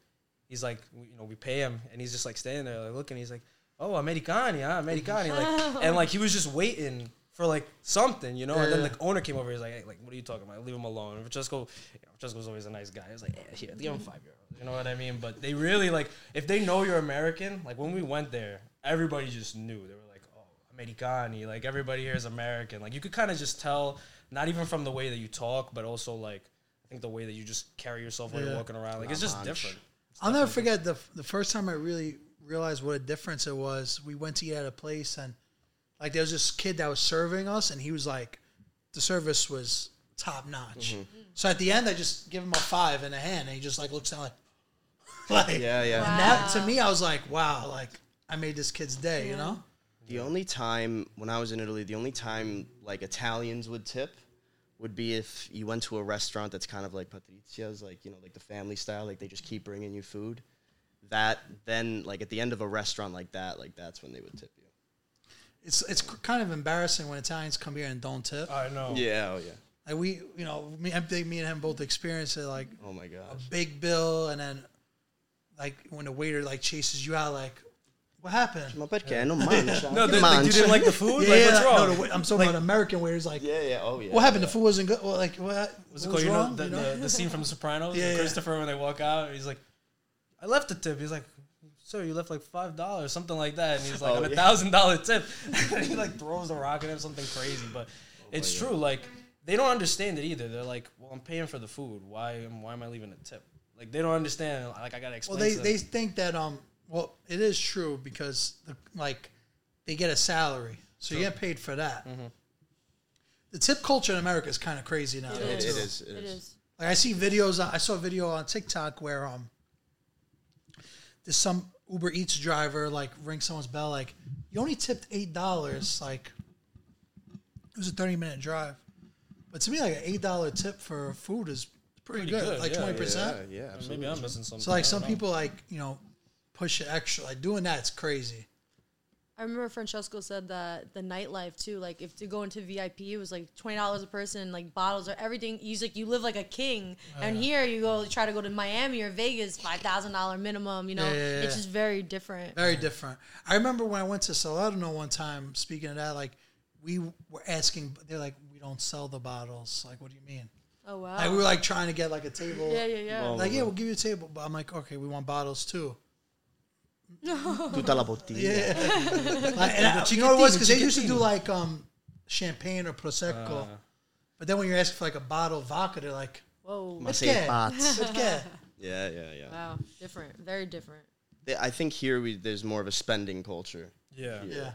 he's like, you know, we pay him, and he's just like standing there, like looking. He's like, "Oh, Americani, huh? Americani." Like, and like he was just waiting for like something, you know. And then Yeah. the owner came over. He's like, "Hey, like, what are you talking about? Leave him alone." And Francesco, you know, Francesco's always a nice guy. He's like, "Yeah, here, give him five euros." You know what I mean? But they really like if they know you're American. Like when we went there, everybody just knew. They were like, "Oh, Americani." Like everybody here is American. Like you could kind of just tell, not even from the way that you talk, but also like I think the way that you just carry yourself when you're walking around. Like it's just Ramage. different. I'll never forget the the first time I really realized what a difference it was. We went to eat at a place and like there was this kid that was serving us and he was like, the service was top notch. Mm-hmm. So at the end, I just give him a five and a hand, and he just like looks down like, like Yeah, yeah. And that to me, I was like, wow, like I made this kid's day, you know? The only time when I was in Italy, the only time like Italians would tip would be if you went to a restaurant that's kind of like patrizia's, like you know, like the family style, like they just keep bringing you food. That then, like at the end of a restaurant like that, like that's when they would tip you. It's it's kind of embarrassing when Italians come here and don't tip. I know. Yeah, oh yeah. Like we, you know, me, I think me and him both experienced it. Like Oh my a big bill, and then like when the waiter like chases you out, like what happened? Ma perché non mangia? No, Che they, like, you didn't like the food. Yeah, like, what's wrong? no, the, wa- I'm talking about American waiters. Like, Yeah, yeah, oh yeah. what happened? The food wasn't good. Well, like what? What's it what was called? You know, the, You know? The, the scene from The Sopranos. Yeah, with yeah. Christopher when they walk out, he's like, "I left a tip." He's like, "Sir, you left like five dollars, something like that." And he's like, Oh, "On a thousand dollar tip." and he like throws a rock at him, something crazy. But it's true. Like they don't understand it either. They're like, "Well, I'm paying for the food. Why am why am I leaving a tip?" Like they don't understand. Like I gotta explain. Well, they to them. they think that um. Well, it is true because the, like they get a salary, so you get paid for that. Mm-hmm. The tip culture in America is kind of crazy now. It though, It, too. it is. It It is. is. Like I see videos. I saw a video on TikTok where um, there's some Uber Eats driver like ring someone's bell like you only tipped eight dollars. Like it was a thirty minute drive, but to me like an eight dollar tip for food is pretty, Pretty good, good, like twenty Yeah, percent. yeah, absolutely. Maybe I'm missing something. So like some people like you know push it extra. Like doing that's crazy. I remember Francesco said that the nightlife too. Like if to go into VIP, it was like twenty dollars a person, like bottles or everything. He's like, you live like a king. Oh, and here you go try to go to Miami or Vegas, five thousand dollar minimum. You know, Yeah, yeah, yeah. it's just very different. Very different. I remember when I went to Salerno one time. Speaking of that, like we were asking, they're like, we don't sell the bottles. Like, what do you mean? Oh wow. Like we were like trying to get like a table. yeah, yeah, yeah. Well, Like, yeah, we'll give you a table, but I'm like, okay, we want bottles too. Tutta la bottiglia. Yeah. like, and I, you know what it was? Because they used to do like um, champagne or prosecco, Uh, but then when you're asking for like a bottle of vodka, they're like, Whoa. Ma let's sei pazzo. Yeah, yeah, yeah. Wow. Different. Very different. They- I think here we there's more of a spending culture yeah. Yeah.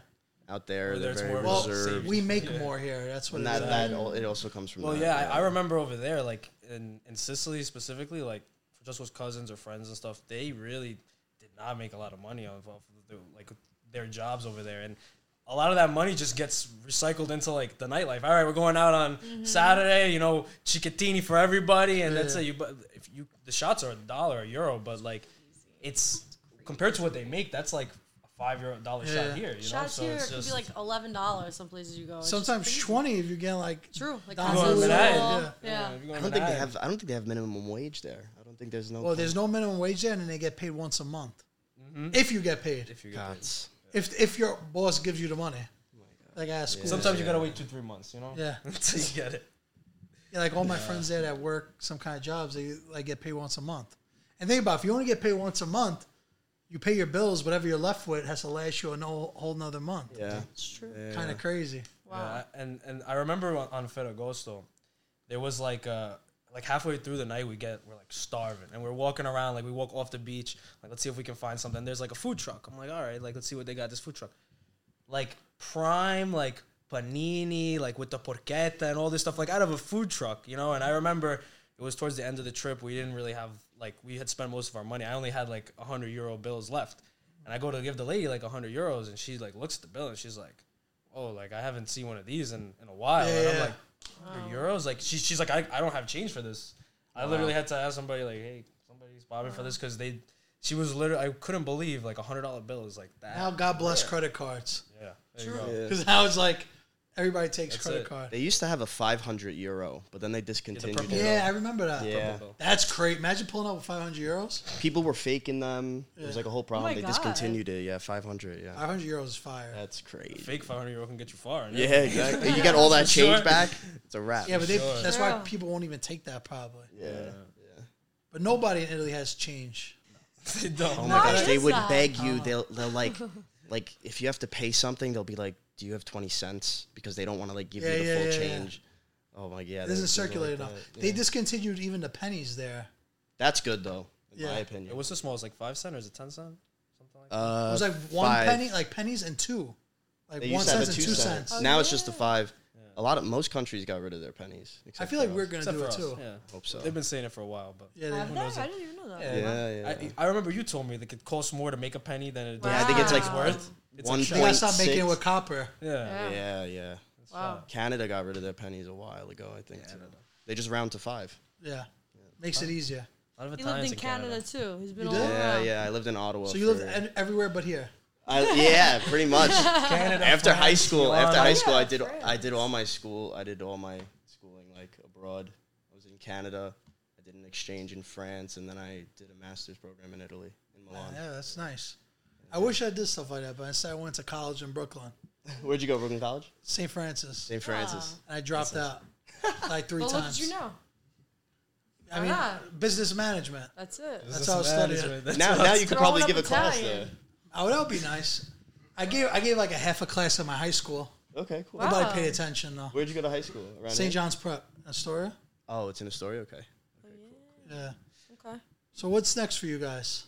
out there. Or They're there's very more of a Well, we make Yeah. more here. That's what and it that al- it also comes from. Well, that, yeah, I, I remember over there, like in, in Sicily specifically, like Francesco's cousins or friends and stuff, they really did not make a lot of money off of the, like their jobs over there, and a lot of that money just gets recycled into like the nightlife. All right, we're going out on mm-hmm. Saturday, you know, cicattini for everybody, and that's Yeah. it. You, but if you the shots are a dollar, a euro, but like it's compared to what they make, that's like a five euro dollar Yeah. shot here. You Shots know, so here it's could just be like eleven dollars. Some places you go. It's Sometimes crazy. twenty if you get like True. Like Down to Constantine. Manhattan, Yeah. yeah. if you go I don't think they have. I don't think they have minimum wage there. I don't think there's no. Well, there's no minimum wage there, and they get paid once a month. Mm-hmm. If you get paid, if you get paid. If if your boss gives you the money, like at school, yeah. Sometimes you gotta wait two, three months, you know? Yeah. Until you get it. like all my friends there that work some kind of jobs, they like get paid once a month. And think about it, if you only get paid once a month, you pay your bills, whatever you're left with has to last you a no, whole another month. Yeah. It's true. yeah. Kind of crazy. Wow. Yeah, and and I remember on, on Ferragosto, there was like uh like halfway through the night we get we're like starving and we're walking around like we walk off the beach like let's see if we can find something. There's like a food truck. I'm like all right like let's see what they got this food truck. Like prime like panini like with the porchetta and all this stuff like out of a food truck, you know. And I remember it was towards the end of the trip. We didn't really have like we had spent most of our money. I only had like a hundred euro bills left, and I go to give the lady like a hundred euros, and she like looks at the bill and she's like, "Oh, like I haven't seen one of these in, in a while." And I'm Yeah. like, "100 euros?" Like she, she's like, I, "I don't have change for this." I literally had to ask somebody like, "Hey, somebody's bobbing for this," because they. She was literally. I couldn't believe like a hundred dollar bill is like that. Now, God bless credit cards. yeah, there True. you go. Yeah. Because now it's like everybody takes That's credit it. card. They used to have a 500 euro, but then they discontinued purple it. Yeah, I remember that. Yeah. Purple bill. That's great. Imagine pulling up with 500 euros. People were faking them. It was like a whole oh problem. my they God. discontinued it. Yeah, 500. Yeah. 500 euros is fire. That's crazy. Fake five hundred euro can get you far. and Yeah, everything. exactly. You get all that change back. It's a wrap. Yeah, but they, Sure. that's why Yeah. people won't even take that probably. yeah. yeah. But nobody in Italy has change. they don't. Oh Why my gosh, they is would that? beg you. Oh. They'll they'll like like if you have to pay something, they'll be like, "Do you have 20 cents?" Because they don't want to like give Yeah, you the yeah, full yeah, yeah. change. Oh my yeah, It doesn't there's- there's circulate like enough. that, They yeah. discontinued even the pennies there. That's good though, in Yeah. my Yeah, opinion. what's the smallest? Like five cent or is it ten cent? Something like that. Uh, It was like one five. penny, like pennies and two. Like They one used to have cent a and two two cents. cents. now it's just the five. A lot of most countries got rid of their pennies. I feel like for we're gonna Except do it us. too. Yeah. Hope so. They've been saying it for a while, but Yeah, Have they- they? knows? I didn't even know that. Yeah. Yeah, yeah. I, I remember you told me that it costs more to make a penny than it does. Yeah, I think it's like Wow. worth. It's one like they gotta stop making it with copper. Yeah. Yeah. Yeah, yeah. Wow. Canada got rid of their pennies a while ago, I think. too. They just round to five. Yeah, makes it easier. A lot of He lived Italians in Canada, too. He's been You all did? Yeah, around. yeah. I lived in Ottawa. So you live for- an- everywhere but here. I, yeah, pretty much. Canada, after high school, after high yeah, school, I did France. I did all my school. I did all my schooling like abroad. I was in Canada. I did an exchange in France, and then I did a master's program in Italy, in Milan. Yeah, that's nice. I wish I did stuff like that, but instead I went to college in Brooklyn, Where'd you go, Brooklyn College? St. Francis, St. Francis. and I dropped out like three Well, look times. at you know? I mean, Ah. business management. That's it. That's how I studied it. Now, now you could Throwing probably up give a class Italian. Oh, that would be nice. I gave I gave like a half a class in my high school. Okay, cool. Wow. Nobody paid attention though. Where'd you go to high school? Around St. here? John's Prep, Astoria. Oh, it's in Astoria. Okay. Yeah. Okay. So what's next for you guys?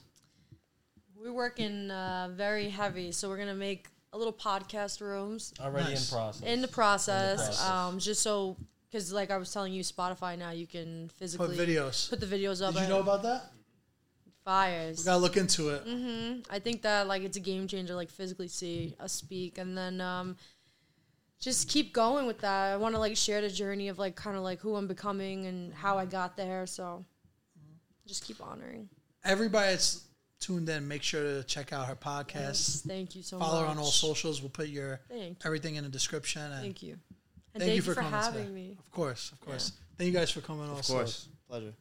We're working uh, very heavy, so we're gonna make a little podcast rooms already Nice. in process. in the process, process. Um, just so because like I was telling you, Spotify now you can physically Put videos. put the videos up. Did you know about that? Fires? We gotta look into it. I think that like it's a game changer, like physically see us speak, and then um, just keep going with that. I want to like share the journey of like kind of like who I'm becoming and how I got there. So just keep honoring. Everybody that's tuned in, make sure to check out her podcast. Thank you so Follow much. Follow her on all socials. We'll put your Thank you. everything in the description. And Thank you. And thank, you for, coming having today. me. Of course, of course. Thank you guys for coming. Of also. course. Pleasure.